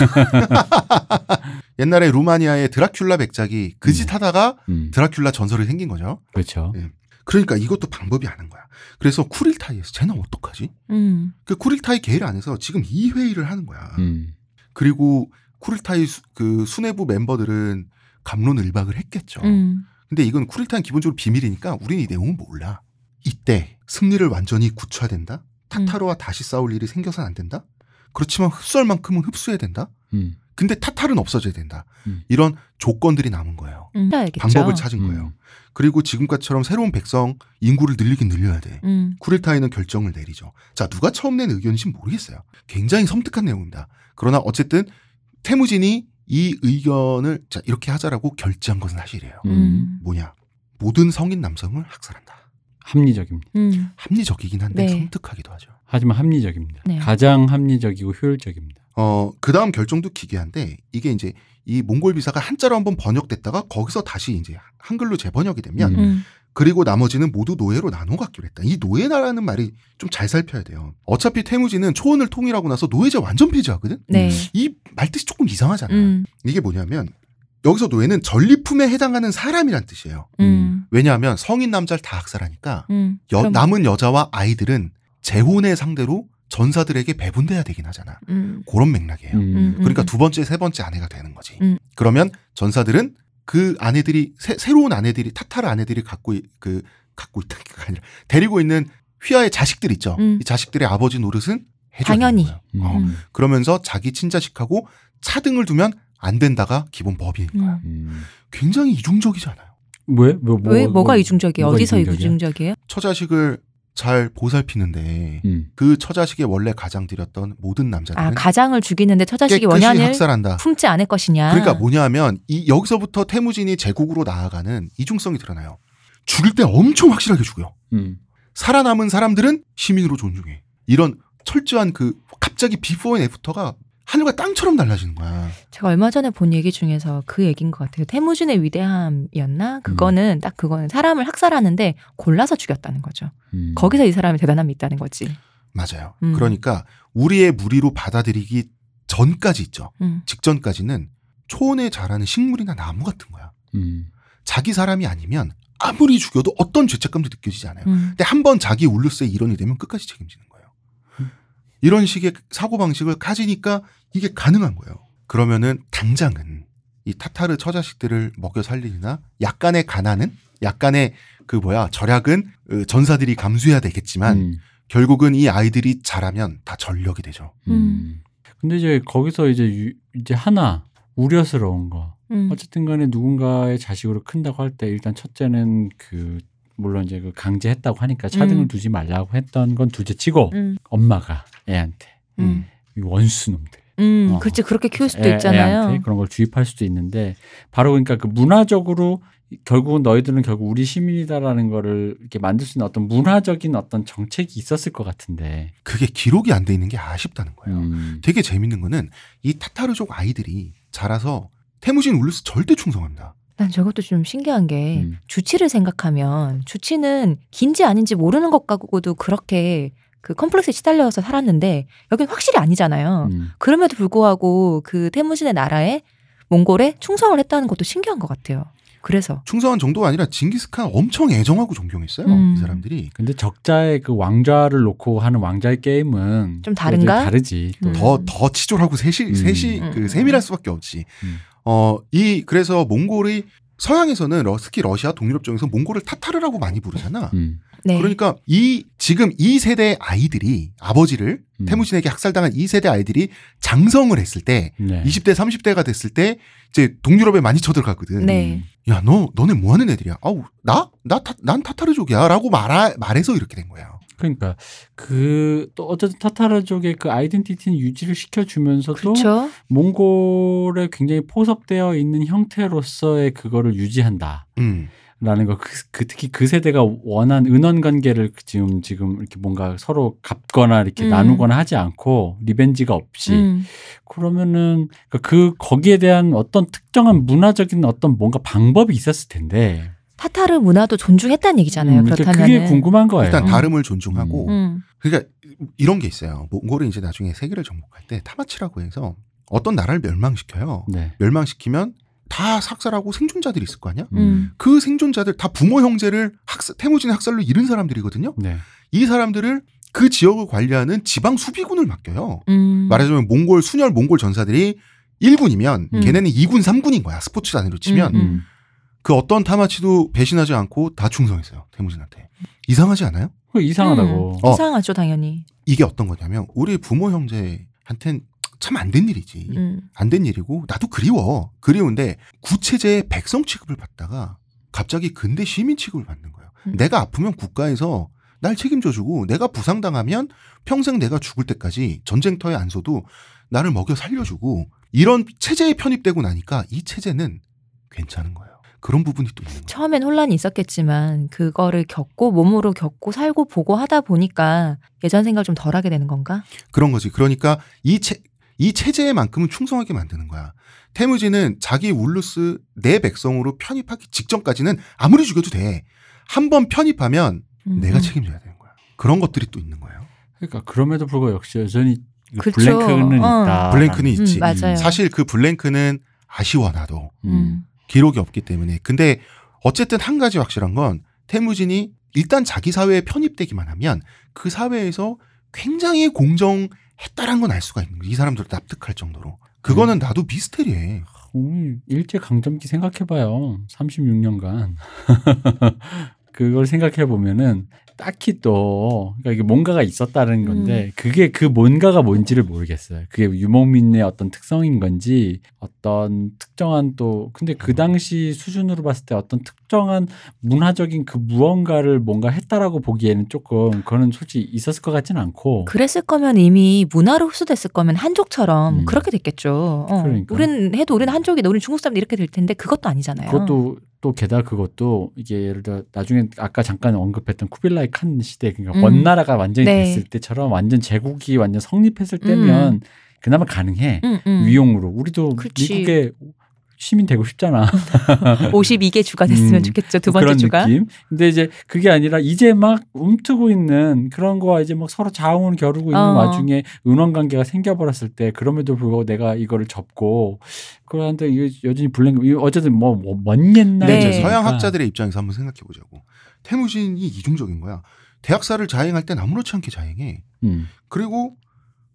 옛날에 루마니아의 드라큘라 백작이 그짓 네. 하다가 음. 드라큘라 전설이 생긴 거죠. 그렇죠. 네. 그러니까 이것도 방법이 아는 거야. 그래서 쿠릴타이에서 쟤는 어떡하지? 음. 그 쿠릴타이 계일 안에서 지금 이 회의를 하는 거야. 음. 그리고 쿠릴타이 수, 그 수뇌부 멤버들은 감론 을박을 했겠죠. 음. 근데 이건 쿠릴타이는 기본적으로 비밀이니까 우리는 이 내용은 몰라. 이때 승리를 완전히 굳혀야 된다. 타타르와 다시 싸울 일이 생겨서는 안 된다. 그렇지만 흡수할 만큼은 흡수해야 된다. 음. 근데 타타르는 없어져야 된다. 음. 이런 조건들이 남은 거예요. 음. 방법을 찾은 음. 거예요. 그리고 지금까지처럼 새로운 백성 인구를 늘리긴 늘려야 돼. 음. 쿠릴타이는 결정을 내리죠. 자, 누가 처음 낸 의견인지 모르겠어요. 굉장히 섬뜩한 내용입니다. 그러나 어쨌든 태무진이 이 의견을 자, 이렇게 하자라고 결제한 것은 사실이에요. 음. 뭐냐? 모든 성인 남성을 학살한다. 합리적입니다. 음. 합리적이긴 한데 네. 섬뜩하기도 하죠. 하지만 합리적입니다. 네. 가장 합리적이고 효율적입니다. 어, 그 다음 결정도 기괴한데, 이게 이제 이 몽골 비사가 한자로 한번 번역됐다가 거기서 다시 이제 한글로 재번역이 되면, 음. 음. 그리고 나머지는 모두 노예로 나눠 갖기로 했다. 이 노예나라는 말이 좀 잘 살펴야 돼요. 어차피 태무지는 초원을 통일하고 나서 노예제 완전 폐지하거든? 네. 이 말뜻이 조금 이상하잖아. 음. 이게 뭐냐면, 여기서 노예는 전리품에 해당하는 사람이란 뜻이에요. 음. 왜냐하면 성인 남자를 다 학살하니까, 음. 여- 남은 여자와 아이들은 재혼의 상대로 전사들에게 배분돼야 되긴 하잖아. 음. 그런 맥락이에요. 음. 그러니까 음. 두 번째, 세 번째 아내가 되는 거지. 음. 그러면 전사들은 그 아내들이 새, 새로운 아내들이 타타르 아내들이 갖고 이- 그 갖고 있다가 아니라 데리고 있는 휘하의 자식들 있죠. 음. 이 자식들의 아버지 노릇은 해줘야 당연히. 어. 음. 그러면서 자기 친자식하고 차등을 두면 안 된다가 기본 법인 거야. 음. 음. 굉장히 이중적이잖아요. 왜? 뭐, 뭐, 왜 뭐가 이중적이에요? 뭐가 어디서 이중적이야? 이중적이에요? 처자식을 잘 보살피는데 음. 그 처자식의 원래 가장 들였던 모든 남자들은 아 가장을 죽이는데 처자식이 원한을 학살한다. 품지 않을 것이냐? 그러니까 뭐냐면 이 여기서부터 태무진이 제국으로 나아가는 이중성이 드러나요. 죽일 때 엄청 확실하게 죽여. 음. 살아남은 사람들은 시민으로 존중해. 이런 철저한 그 갑자기 before and after가 하늘과 땅처럼 달라지는 거야. 제가 얼마 전에 본 얘기 중에서 그 얘기인 것 같아요. 태무진의 위대함이었나? 그거는 딱 그거는 사람을 학살하는데 골라서 죽였다는 거죠. 음. 거기서 이 사람의 대단함이 있다는 거지. 맞아요. 음. 그러니까 우리의 무리로 받아들이기 전까지 있죠. 음. 직전까지는 초원에 자라는 식물이나 나무 같은 거야. 음. 자기 사람이 아니면 아무리 죽여도 어떤 죄책감도 느껴지지 않아요. 음. 근데 한 번 자기 울루스의 일원이 되면 끝까지 책임지는 거예요. 이런 식의 사고 방식을 가지니까 이게 가능한 거예요. 그러면은 당장은 이 타타르 처자식들을 먹여 살리나 약간의 가난은 약간의 그 뭐야 절약은 어, 전사들이 감수해야 되겠지만 음. 결국은 이 아이들이 자라면 다 전력이 되죠. 음. 근데 이제 거기서 이제 유- 이제 하나 우려스러운 거. 음. 어쨌든 간에 누군가의 자식으로 큰다고 할 때 일단 첫째는 그 물론 이제 그 강제했다고 하니까 차등을 음. 두지 말라고 했던 건 둘째치고 음. 엄마가 애한테 음. 이 원수놈들 음. 어. 그렇지 그렇게 키울 수도 애- 있잖아요. 애한테 그런 걸 주입할 수도 있는데 바로 그러니까 그 문화적으로 결국은 너희들은 결국 우리 시민이다라는 거를 이렇게 만들 수 있는 어떤 문화적인 어떤 정책이 있었을 것 같은데 그게 기록이 안 돼 있는 게 아쉽다는 거예요. 음. 되게 재밌는 거는 이 타타르족 아이들이 자라서 태무진 울루스 절대 충성합니다. 난 저것도 좀 신기한 게 음. 주치를 생각하면 주치는 긴지 아닌지 모르는 것 갖고도 그렇게 그 컴플렉스에 시달려서 살았는데 여긴 확실히 아니잖아요. 음. 그럼에도 불구하고 그 태무진의 나라에 몽골에 충성을 했다는 것도 신기한 것 같아요. 그래서 충성한 정도가 아니라 징기스칸 엄청 애정하고 존경했어요. 음. 이 사람들이. 근데 적자의 그 왕좌를 놓고 하는 왕좌의 게임은 좀 다른가? 다르지. 또. 음. 더, 더 치졸하고 셋이, 음. 셋이 음. 그 세밀할 수밖에 없지. 음. 어, 이, 그래서 몽골이 서양에서는 러, 특히 러시아 동유럽 쪽에서 몽골을 타타르라고 많이 부르잖아. 음. 네. 그러니까 이 지금 이 세대 아이들이 아버지를 음. 태무진에게 학살당한 이 세대 아이들이 장성을 했을 때 네. 20대 30대가 됐을 때 이제 동유럽에 많이 쳐들어갔거든. 네. 야, 너 너네 뭐 하는 애들이야? 아우, 나? 나 타, 난 타타르족이야라고 말하, 말해서 이렇게 된 거예요. 그러니까 그 또 어쨌든 타타르족의 그 아이덴티티는 유지를 시켜주면서도 그렇죠. 몽골에 굉장히 포섭되어 있는 형태로서의 그거를 유지한다. 음. 라는 거, 그, 그 특히 그 세대가 원한 은원 관계를 지금, 지금 이렇게 뭔가 서로 갚거나 이렇게 음. 나누거나 하지 않고 리벤지가 없이 음. 그러면은 그- 그, 거기에 대한 어떤 특정한 문화적인 어떤 뭔가 방법이 있었을 텐데. 타타르 문화도 존중했다는 얘기잖아요. 음, 그러니까 그렇다면 그게 궁금한 거예요. 일단 다름을 존중하고 음. 그러니까 이런 게 있어요. 몽골이 이제 나중에 세계를 정복할 때 타마치라고 해서 어떤 나라를 멸망시켜요. 네. 멸망시키면 다 삭살하고 생존자들이 있을 거 아니야? 음. 그 생존자들 다 부모 형제를 학살, 태무진 학살로 잃은 사람들이거든요. 네. 이 사람들을 그 지역을 관리하는 지방 수비군을 맡겨요. 음. 말하자면 몽골 순혈 몽골 전사들이 1군이면 음. 걔네는 2군, 3군인 거야. 스포츠 단위로 치면 음, 음. 그 어떤 타마치도 배신하지 않고 다 충성했어요. 태무진한테. 이상하지 않아요? 그거 이상하다고. 어. 이상하죠, 당연히. 이게 어떤 거냐면 우리 부모 형제한텐 참 안 된 일이지. 음. 안된 일이고 나도 그리워. 그리운데 구체제의 백성 취급을 받다가 갑자기 근대 시민 취급을 받는 거예요. 음. 내가 아프면 국가에서 날 책임져주고 내가 부상당하면 평생 내가 죽을 때까지 전쟁터에 안 서도 나를 먹여 살려주고 이런 체제에 편입되고 나니까 이 체제는 괜찮은 거예요. 그런 부분이 또 있는 거예요. 처음엔 혼란이 있었겠지만 그거를 겪고 몸으로 겪고 살고 보고 하다 보니까 예전 생각 좀 덜하게 되는 건가? 그런 거지. 그러니까 이 체, 이 체제에만큼은 충성하게 만드는 거야. 태무지는 자기 울루스 내 백성으로 편입하기 직전까지는 아무리 죽여도 돼. 한 번 편입하면 음, 내가 음. 책임져야 되는 거야. 그런 것들이 또 있는 거예요. 그러니까 그럼에도 불구하고 역시 여전히 그. 블랭크는 어. 있다. 블랭크는 음, 있지. 맞아요. 사실 그 블랭크는 아쉬워 나도 음. 기록이 없기 때문에. 근데 어쨌든 한 가지 확실한 건 태무진이 일단 자기 사회에 편입되기만 하면 그 사회에서 굉장히 공정했다란 건알 수가 있는 거야. 이 사람들 납득할 정도로. 그거는 나도 미스테리해. 오늘 일제 강점기 생각해봐요. 36년간 그걸 생각해 보면은 딱히 또 그러니까 이게 뭔가가 있었다는 건데 그게 그 뭔가가 뭔지를 모르겠어요. 그게 유목민의 어떤 특성인 건지 어떤 특정한 또 근데 그 당시 수준으로 봤을 때 어떤 특정한 문화적인 그 무언가를 뭔가 했다라고 보기에는 조금 그거는 솔직히 있었을 것 같지는 않고 그랬을 거면 이미 문화로 흡수됐을 거면 한족처럼 음. 그렇게 됐겠죠. 어. 그러니까. 우리는 해도 우리는 한족이다. 우리는 중국 사람들 이렇게 될 텐데 그것도 아니잖아요. 그것도 또 게다가 그것도 이게 예를 들어 나중에 아까 잠깐 언급했던 쿠빌라이 칸 시대 그러니까 음. 원나라가 완전히 네. 됐을 때처럼 완전 제국이 완전 성립했을 때면 그나마 가능해 음, 음. 위용으로 우리도 그치. 미국의 시민 되고 싶잖아 52개 주가 됐으면 음, 좋겠죠. 두 번째 그런 주가. 느낌 근데 이제 그게 아니라 이제 막 움트고 있는 그런 거와 이제 막 서로 자웅을 겨루고 있는 어. 와중에 은원 관계가 생겨버렸을 때 그럼에도 불구하고 내가 이거를 접고 그런데 이게 여전히 이거 어쨌든 뭐먼 옛날 네. 이제 서양 학자들의 입장에서 한번 생각해 보자고. 태무진이 이중적인 거야. 대학살을 자행할 땐 아무렇지 않게 자행해. 음, 그리고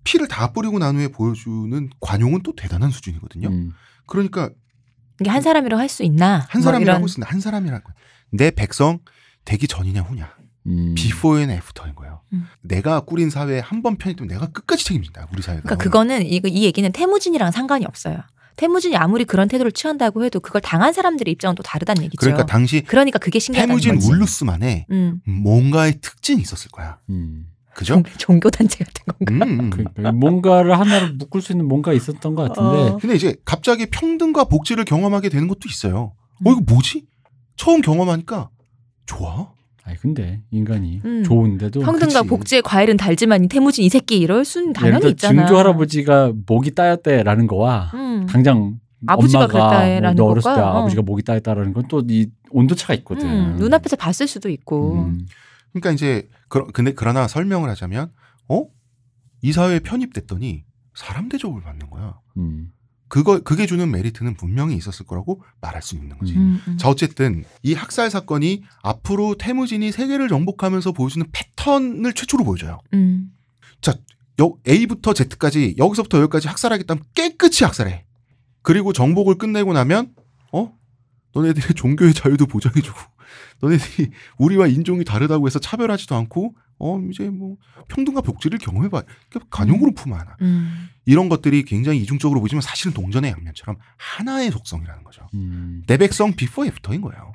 피를 다 뿌리고 난 후에 보여주는 관용은 또 대단한 수준이거든요. 음. 그러니까 이게 한 사람이라고 할 수 있나? 한뭐 사람이라고 이런. 있습니다. 한 사람이라고. 내 백성 되기 전이냐 후냐. 음. before and after인 거예요. 음. 내가 꾸린 사회에 한 번 편입되면 내가 끝까지 책임진다. 우리 사회가. 그러니까 그거는 이, 이 얘기는 태무진이랑 상관이 없어요. 태무진이 아무리 그런 태도를 취한다고 해도 그걸 당한 사람들의 입장은 또 다르다는 얘기죠. 그러니까 당시 그러니까 그게 신기하다는 태무진 거지. 울루스만의 음. 뭔가의 특징이 있었을 거야. 음. 그죠? 종교 단체 같은 건가? 음, 음. 그러니까 뭔가를 하나로 묶을 수 있는 뭔가 있었던 것 같은데 어. 근데 이제 갑자기 평등과 복지를 경험하게 되는 것도 있어요. 음. 어 이거 뭐지? 처음 경험하니까 좋아. 아니 근데 인간이 음. 좋은데도 평등과 그치. 복지의 과일은 달지만 이 태무진 이 새끼 이럴 예를 당연히 있잖아. 증조 할아버지가 목이 따였대라는 거와 음. 당장 아버지가 엄마가 그랬다라는 뭐너 어렸을 때 어. 아버지가 목이 따였다라는 건 또 이 온도 차가 있거든. 음, 눈앞에서 봤을 수도 있고. 음. 그러니까 이제 그러, 근데 그러나 설명을 하자면 어? 이 사회에 편입됐더니 사람 대접을 받는 거야. 음. 그거 그게 주는 메리트는 분명히 있었을 거라고 말할 수 있는 거지. 음, 음. 자 어쨌든 이 학살 사건이 앞으로 태무진이 세계를 정복하면서 보여주는 패턴을 최초로 보여줘요. 음. 여, A부터 Z까지 여기서부터 여기까지 학살하겠다면 깨끗이 학살해. 그리고 정복을 끝내고 나면 어? 너네들의 종교의 자유도 보장해주고 너네들이 우리와 인종이 다르다고 해서 차별하지도 않고 어 이제 뭐 평등과 복지를 경험해봐 그러니까 관용으로 품 하나 음. 이런 것들이 굉장히 이중적으로 보지만 사실은 동전의 양면처럼 하나의 속성이라는 거죠. 음. 내 백성 비포 애프터인 거예요.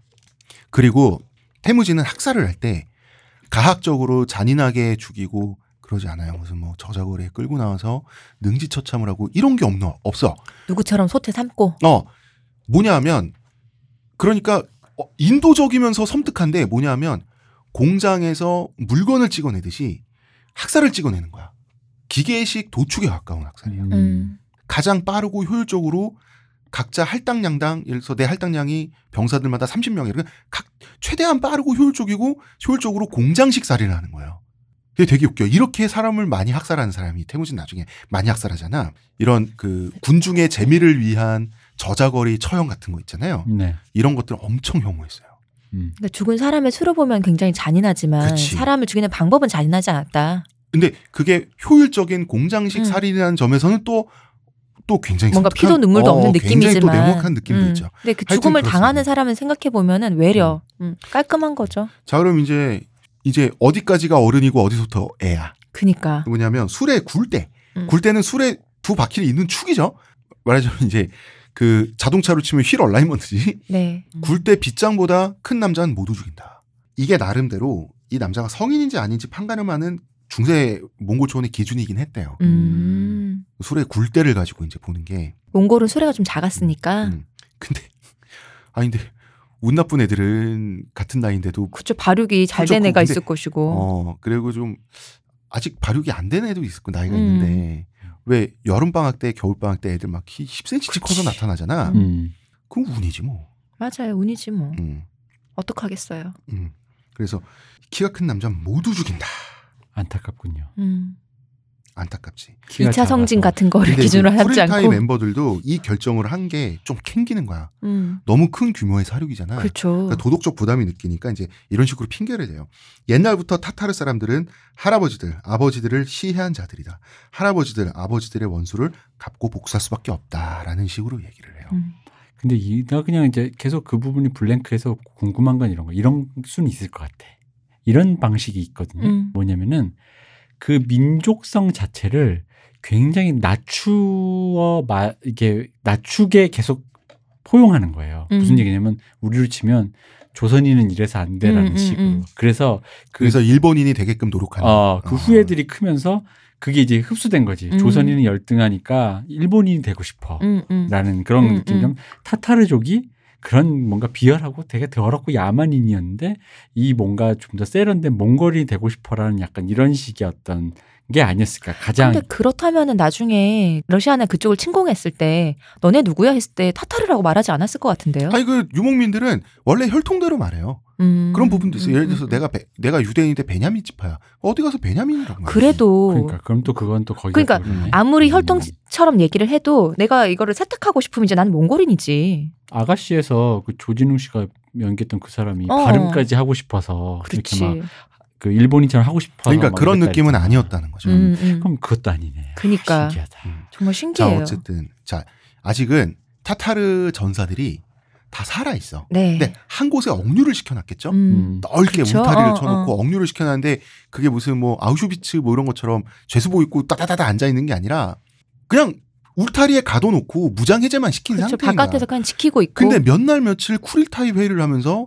그리고 테무진은 학살을 할 때 가학적으로 잔인하게 죽이고 그러지 않아요. 무슨 뭐 저작거리에 끌고 나와서 능지처참을 하고 이런 게 없노 없어. 누구처럼 소태 삼고. 어 뭐냐하면 그러니까 어, 인도적이면서 섬뜩한데 뭐냐하면 공장에서 물건을 찍어내듯이 학살을 찍어내는 거야. 기계식 도축에 가까운 학살이야. 음. 음. 가장 빠르고 효율적으로 각자 할당량당 예를 들어서 내 할당량이 병사들마다 30명이라 각 최대한 빠르고 효율적이고 효율적으로 공장식 살인을 하는 거예요. 그게 되게 웃겨. 이렇게 사람을 많이 학살하는 사람이 태무진 나중에 많이 학살하잖아. 이런 그 군중의 재미를 위한 저자거리 처형 같은 거 있잖아요. 네. 이런 것들 엄청 혐오했어요. 음. 그러니까 죽은 사람의 수로 보면 굉장히 잔인하지만 그치. 사람을 죽이는 방법은 잔인하지 않았다. 근데 그게 효율적인 공장식 음. 살인이라는 점에서는 또, 또 굉장히 뭔가 피도 눈물도 어, 없는 굉장히 느낌이지만. 또 냉혹한 느낌도 음. 있죠. 근데 그 죽음을 그렇습니다. 당하는 사람을 생각해 보면은 외려 음, 깔끔한 거죠. 자, 그럼 이제 이제 어디까지가 어른이고 어디서부터 애야? 그니까. 뭐냐면 술의 굴대. 음. 굴대는 술에 두 바퀴를 있는 축이죠. 말하자면 이제 그 자동차로 치면 휠 얼라이먼트지. 네. 굴대 빗장보다 큰 남자는 모두 죽인다. 이게 나름대로 이 남자가 성인인지 아닌지 판가름하는 중세 몽골 초원의 기준이긴 했대요. 음. 술의 굴대를 가지고 이제 보는 게. 몽골은 수레가 좀 작았으니까. 음. 근데 아니 근데 운 나쁜 애들은 같은 나이인데도 그쵸 발육이 잘 그렇죠. 된 애가 근데- 있을 것이고. 어 그리고 좀 아직 발육이 안 된 애도 거 나이가 음. 있는데 왜 여름 방학 때 겨울 방학 때 애들 막 키 10cm씩 커서 나타나잖아. 음. 음. 그럼 운이지 뭐. 맞아요. 운이지 뭐. 음, 어떡하겠어요. 음. 그래서 키가 큰 남자 모두 죽인다. 안타깝군요. 음. 안타깝지. 키가 2차 성진 작아서. 같은 거를 기준으로 그 하지 않고. 멤버들도 이 결정을 한 게 좀 캥기는 거야. 음. 너무 큰 규모의 사륙이잖아. 그렇죠. 그러니까 도덕적 부담이 느끼니까 이제 이런 식으로 핑계를 대요. 옛날부터 타타르 사람들은 할아버지들, 아버지들을 시해한 자들이다. 할아버지들, 아버지들의 원수를 갚고 복수할 수밖에 없다라는 식으로 얘기를 해요. 음. 근데 이, 나 그냥 이제 계속 그 부분이 블랭크해서 궁금한 건 이런 거. 이런 수는 있을 것 같아. 이런 방식이 있거든요. 음. 뭐냐면은 그 민족성 자체를 굉장히 낮추어 마 이게 낮추게 계속 포용하는 거예요. 음. 무슨 얘기냐면 우리로 치면 조선인은 이래서 안 돼라는 음, 음, 식으로. 음. 그래서 그 그래서 일본인이 되게끔 노력하는. 어, 그 어. 후예들이 크면서 그게 이제 흡수된 거지. 음. 조선인은 열등하니까 일본인이 되고 싶어. 음, 음. 라는 그런 음, 느낌. 음. 타타르족이 그런 뭔가 비열하고 되게 더럽고 야만인이었는데 이 뭔가 좀 더 세련된 몽골이 되고 싶어라는 약간 이런 식의 어떤 게 아니었을까. 가장 근데 그렇다면은 나중에 러시아나 그쪽을 침공했을 때 너네 누구야 했을 때 타타르라고 말하지 않았을 것 같은데요. 아니 그 유목민들은 원래 혈통대로 말해요. 음. 그런 부분도 있어요. 음, 예를 들어서 음, 내가 베- 내가 유대인인데 베냐민 지파야. 어디 가서 베냐민이라고 말해. 그래도 그러니까 그럼 또 그건 또 거기가 그러니까 그러네. 아무리 음. 혈통처럼 얘기를 해도 내가 이거를 세탁하고 싶으면 이제 나는 몽골인이지. 아가씨에서 그 조진웅 씨가 연기했던 그 사람이 어. 발음까지 하고 싶어서 그렇지. 이렇게 막 그 일본인처럼 하고 싶어서 그러니까 막 그런 느낌은 했잖아. 아니었다는 거죠. 음, 음. 그럼 그것도 아니네. 그니까. 신기하다. 음. 정말 자 신기해요. 어쨌든 자 아직은 타타르 전사들이 다 살아 있어. 네. 근데 한 곳에 억류를 시켜놨겠죠. 음. 넓게 그쵸? 울타리를 어, 쳐놓고 억류를 시켜놨는데 그게 무슨 뭐 아우슈비츠 뭐 이런 것처럼 죄수복 입고 따다다다 앉아 있는 게 아니라 그냥 울타리에 가둬놓고 무장 해제만 시킨. 상태인 바깥에서 거야. 그냥 지키고 있고. 근데 몇 날 며칠 쿠릴타이 회의를 하면서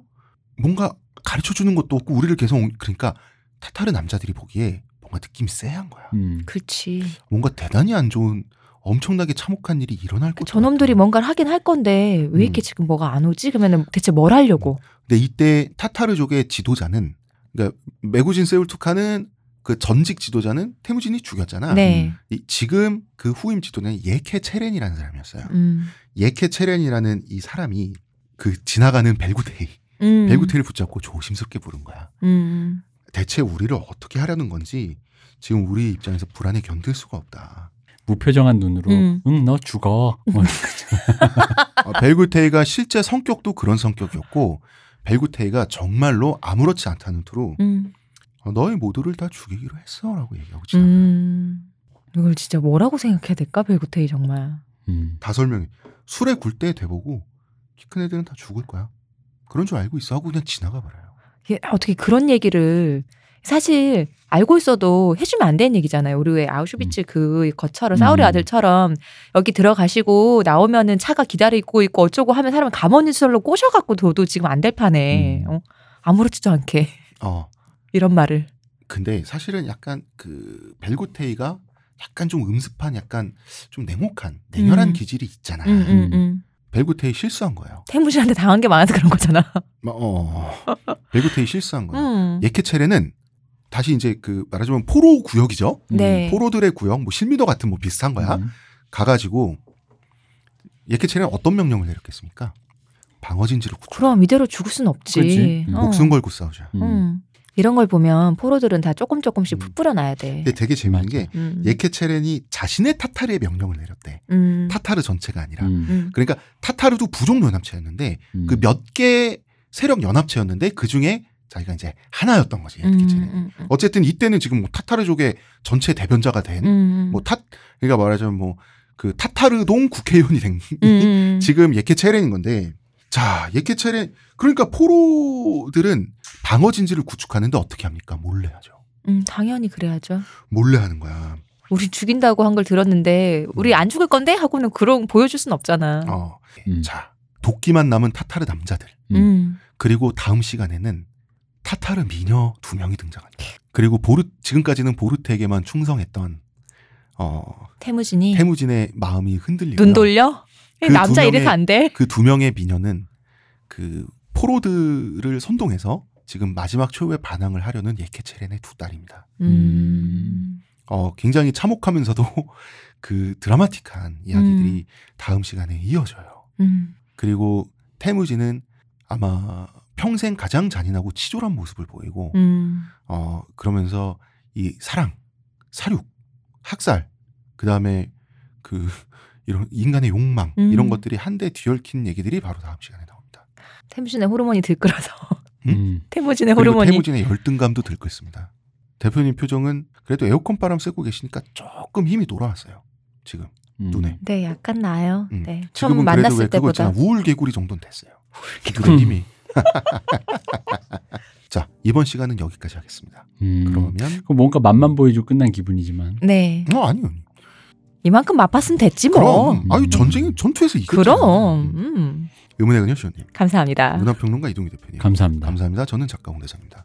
뭔가 가르쳐 주는 것도 없고 우리를 계속 그러니까 타타르 남자들이 보기에 뭔가 느낌이 쎄한 거야. 음. 그렇지. 뭔가 대단히 안 좋은 엄청나게 참혹한 일이 일어날 것 저놈들이 같아. 뭔가를 하긴 할 건데 왜 이렇게 음. 지금 뭐가 안 오지? 그러면 대체 뭘 하려고? 근데 이때 타타르족의 지도자는 그러니까 메구진 세울투카는 그 전직 지도자는 태무진이 죽였잖아. 네. 이 지금 그 후임 지도는 예케 체렌이라는 사람이었어요. 음. 예케 체렌이라는 이 사람이 그 지나가는 벨구테이, 음. 벨구테이를 붙잡고 조심스럽게 부른 거야. 음. 대체 우리를 어떻게 하려는 건지 지금 우리 입장에서 불안에 견딜 수가 없다. 무표정한 눈으로 음. 응너 죽어. 뭐 어, 벨구테이가 실제 성격도 그런 성격이었고 벨구테이가 정말로 아무렇지 않다는 투로 음. 어, 너희 모두를 다 죽이기로 했어라고 얘기하고 지나가요. 음. 이걸 진짜 뭐라고 생각해야 될까? 벨구테이 정말. 음. 다 설명해. 술에 굴 때 돼보고 키 큰 애들은 다 죽을 거야. 그런 줄 알고 있어 하고 그냥 지나가 버려요. 이게 어떻게 그런 얘기를 사실 알고 있어도 해주면 안 되는 얘기잖아요. 우리 왜 아우슈비츠 그 것처럼 사울의 음. 아들처럼 여기 들어가시고 나오면은 차가 기다리고 있고 어쩌고 하면 사람 가만히 시설로 꼬셔갖고 둬도 지금 안 될 판에 음. 어? 아무렇지도 않게 어. 이런 말을. 근데 사실은 약간 그 벨고테이가 약간 좀 음습한 약간 좀 냉혹한 냉혈한 음. 기질이 있잖아. 음, 음, 음. 벨고테이 실수한 거예요. 태무진한테 당한 게 많아서 그런 거잖아. 어. 벨고테이 실수한 거예요. 음. 예케체레는 다시 이제 그 말하자면 포로 구역이죠. 네. 포로들의 구역, 뭐 실미도 같은 뭐 비슷한 거야. 음. 가가지고 예케체레는 어떤 명령을 내렸겠습니까? 방어진지를 구축. 그럼 이대로 죽을 순 없지. 그치. 음. 어. 목숨 걸고 싸우자. 음. 음. 이런 걸 보면 포로들은 다 조금 조금씩 음. 푹 뿌려놔야 돼. 근데 되게 재밌는 게 음. 예케체렌이 자신의 타타르의 명령을 내렸대. 음. 타타르 전체가 아니라. 음. 음. 그러니까 타타르도 부족 연합체였는데 음. 그몇 개 세력 연합체였는데 그 중에 자기가 이제 하나였던 거지 음, 예케체렌. 어쨌든 이때는 지금 뭐 타타르족의 전체 대변자가 된 음. 뭐 타, 그러니까 말하자면 뭐 그 타타르동 국회의원이 된 음. 지금 예케체렌인 건데 자 예케체렌 그러니까 포로들은 방어 진지를 구축하는데 어떻게 합니까? 몰래 하죠. 음, 당연히 그래야죠. 몰래 하는 거야. 우리 죽인다고 한 걸 들었는데 우리 안 죽을 건데 하고는 그런 보여줄 순 없잖아. 어. 음. 자 도끼만 남은 타타르 남자들 음. 음. 그리고 다음 시간에는 타타르 미녀 두 명이 등장합니다. 그리고 보르 지금까지는 보르텍에만 충성했던 어 태무진이 태무진의 마음이 흔들리고 눈 돌려? 그 남자 두 이래서 명의- 안 돼. 그 두 명의 미녀는 그 포로들을 선동해서 지금 마지막 최후의 반항을 하려는 예케체렌의 두 딸입니다. 음. 어, 굉장히 참혹하면서도 그 드라마틱한 이야기들이 다음 시간에 이어져요. 음. 그리고 태무진은 아마 평생 가장 잔인하고 치졸한 모습을 보이고, 음. 어, 그러면서 이 사랑, 사륙, 학살, 그 다음에 그 이런 인간의 욕망, 음. 이런 것들이 한데 뒤얽힌 얘기들이 바로 다음 시간에 나옵니다. 태무진의 호르몬이 들끓어서 음. 태무진의 그리고 호르몬이 태무진의 열등감도 들고 있습니다. 대표님 표정은 그래도 에어컨 바람 쐬고 계시니까 조금 힘이 돌아왔어요. 지금. 음. 눈에. 네 약간 나아요. 음. 네 지금은 그래도 왜 만났을 그거 때보다 있잖아. 우울 개구리 정도는 됐어요. 눈에 힘이. 자 이번 시간은 여기까지 하겠습니다. 음. 그러면 그 뭔가 맛만 보여주고 끝난 기분이지만. 네 어 아니요. 이만큼 맛봤으면 됐지 뭐. 그럼 아유 음. 전쟁이 전투에서 이겼잖아. 그럼 음. 의문의 근요 시원님, 감사합니다. 문화평론가 이동희 대표님. 감사합니다. 감사합니다. 저는 작가 홍대상입니다.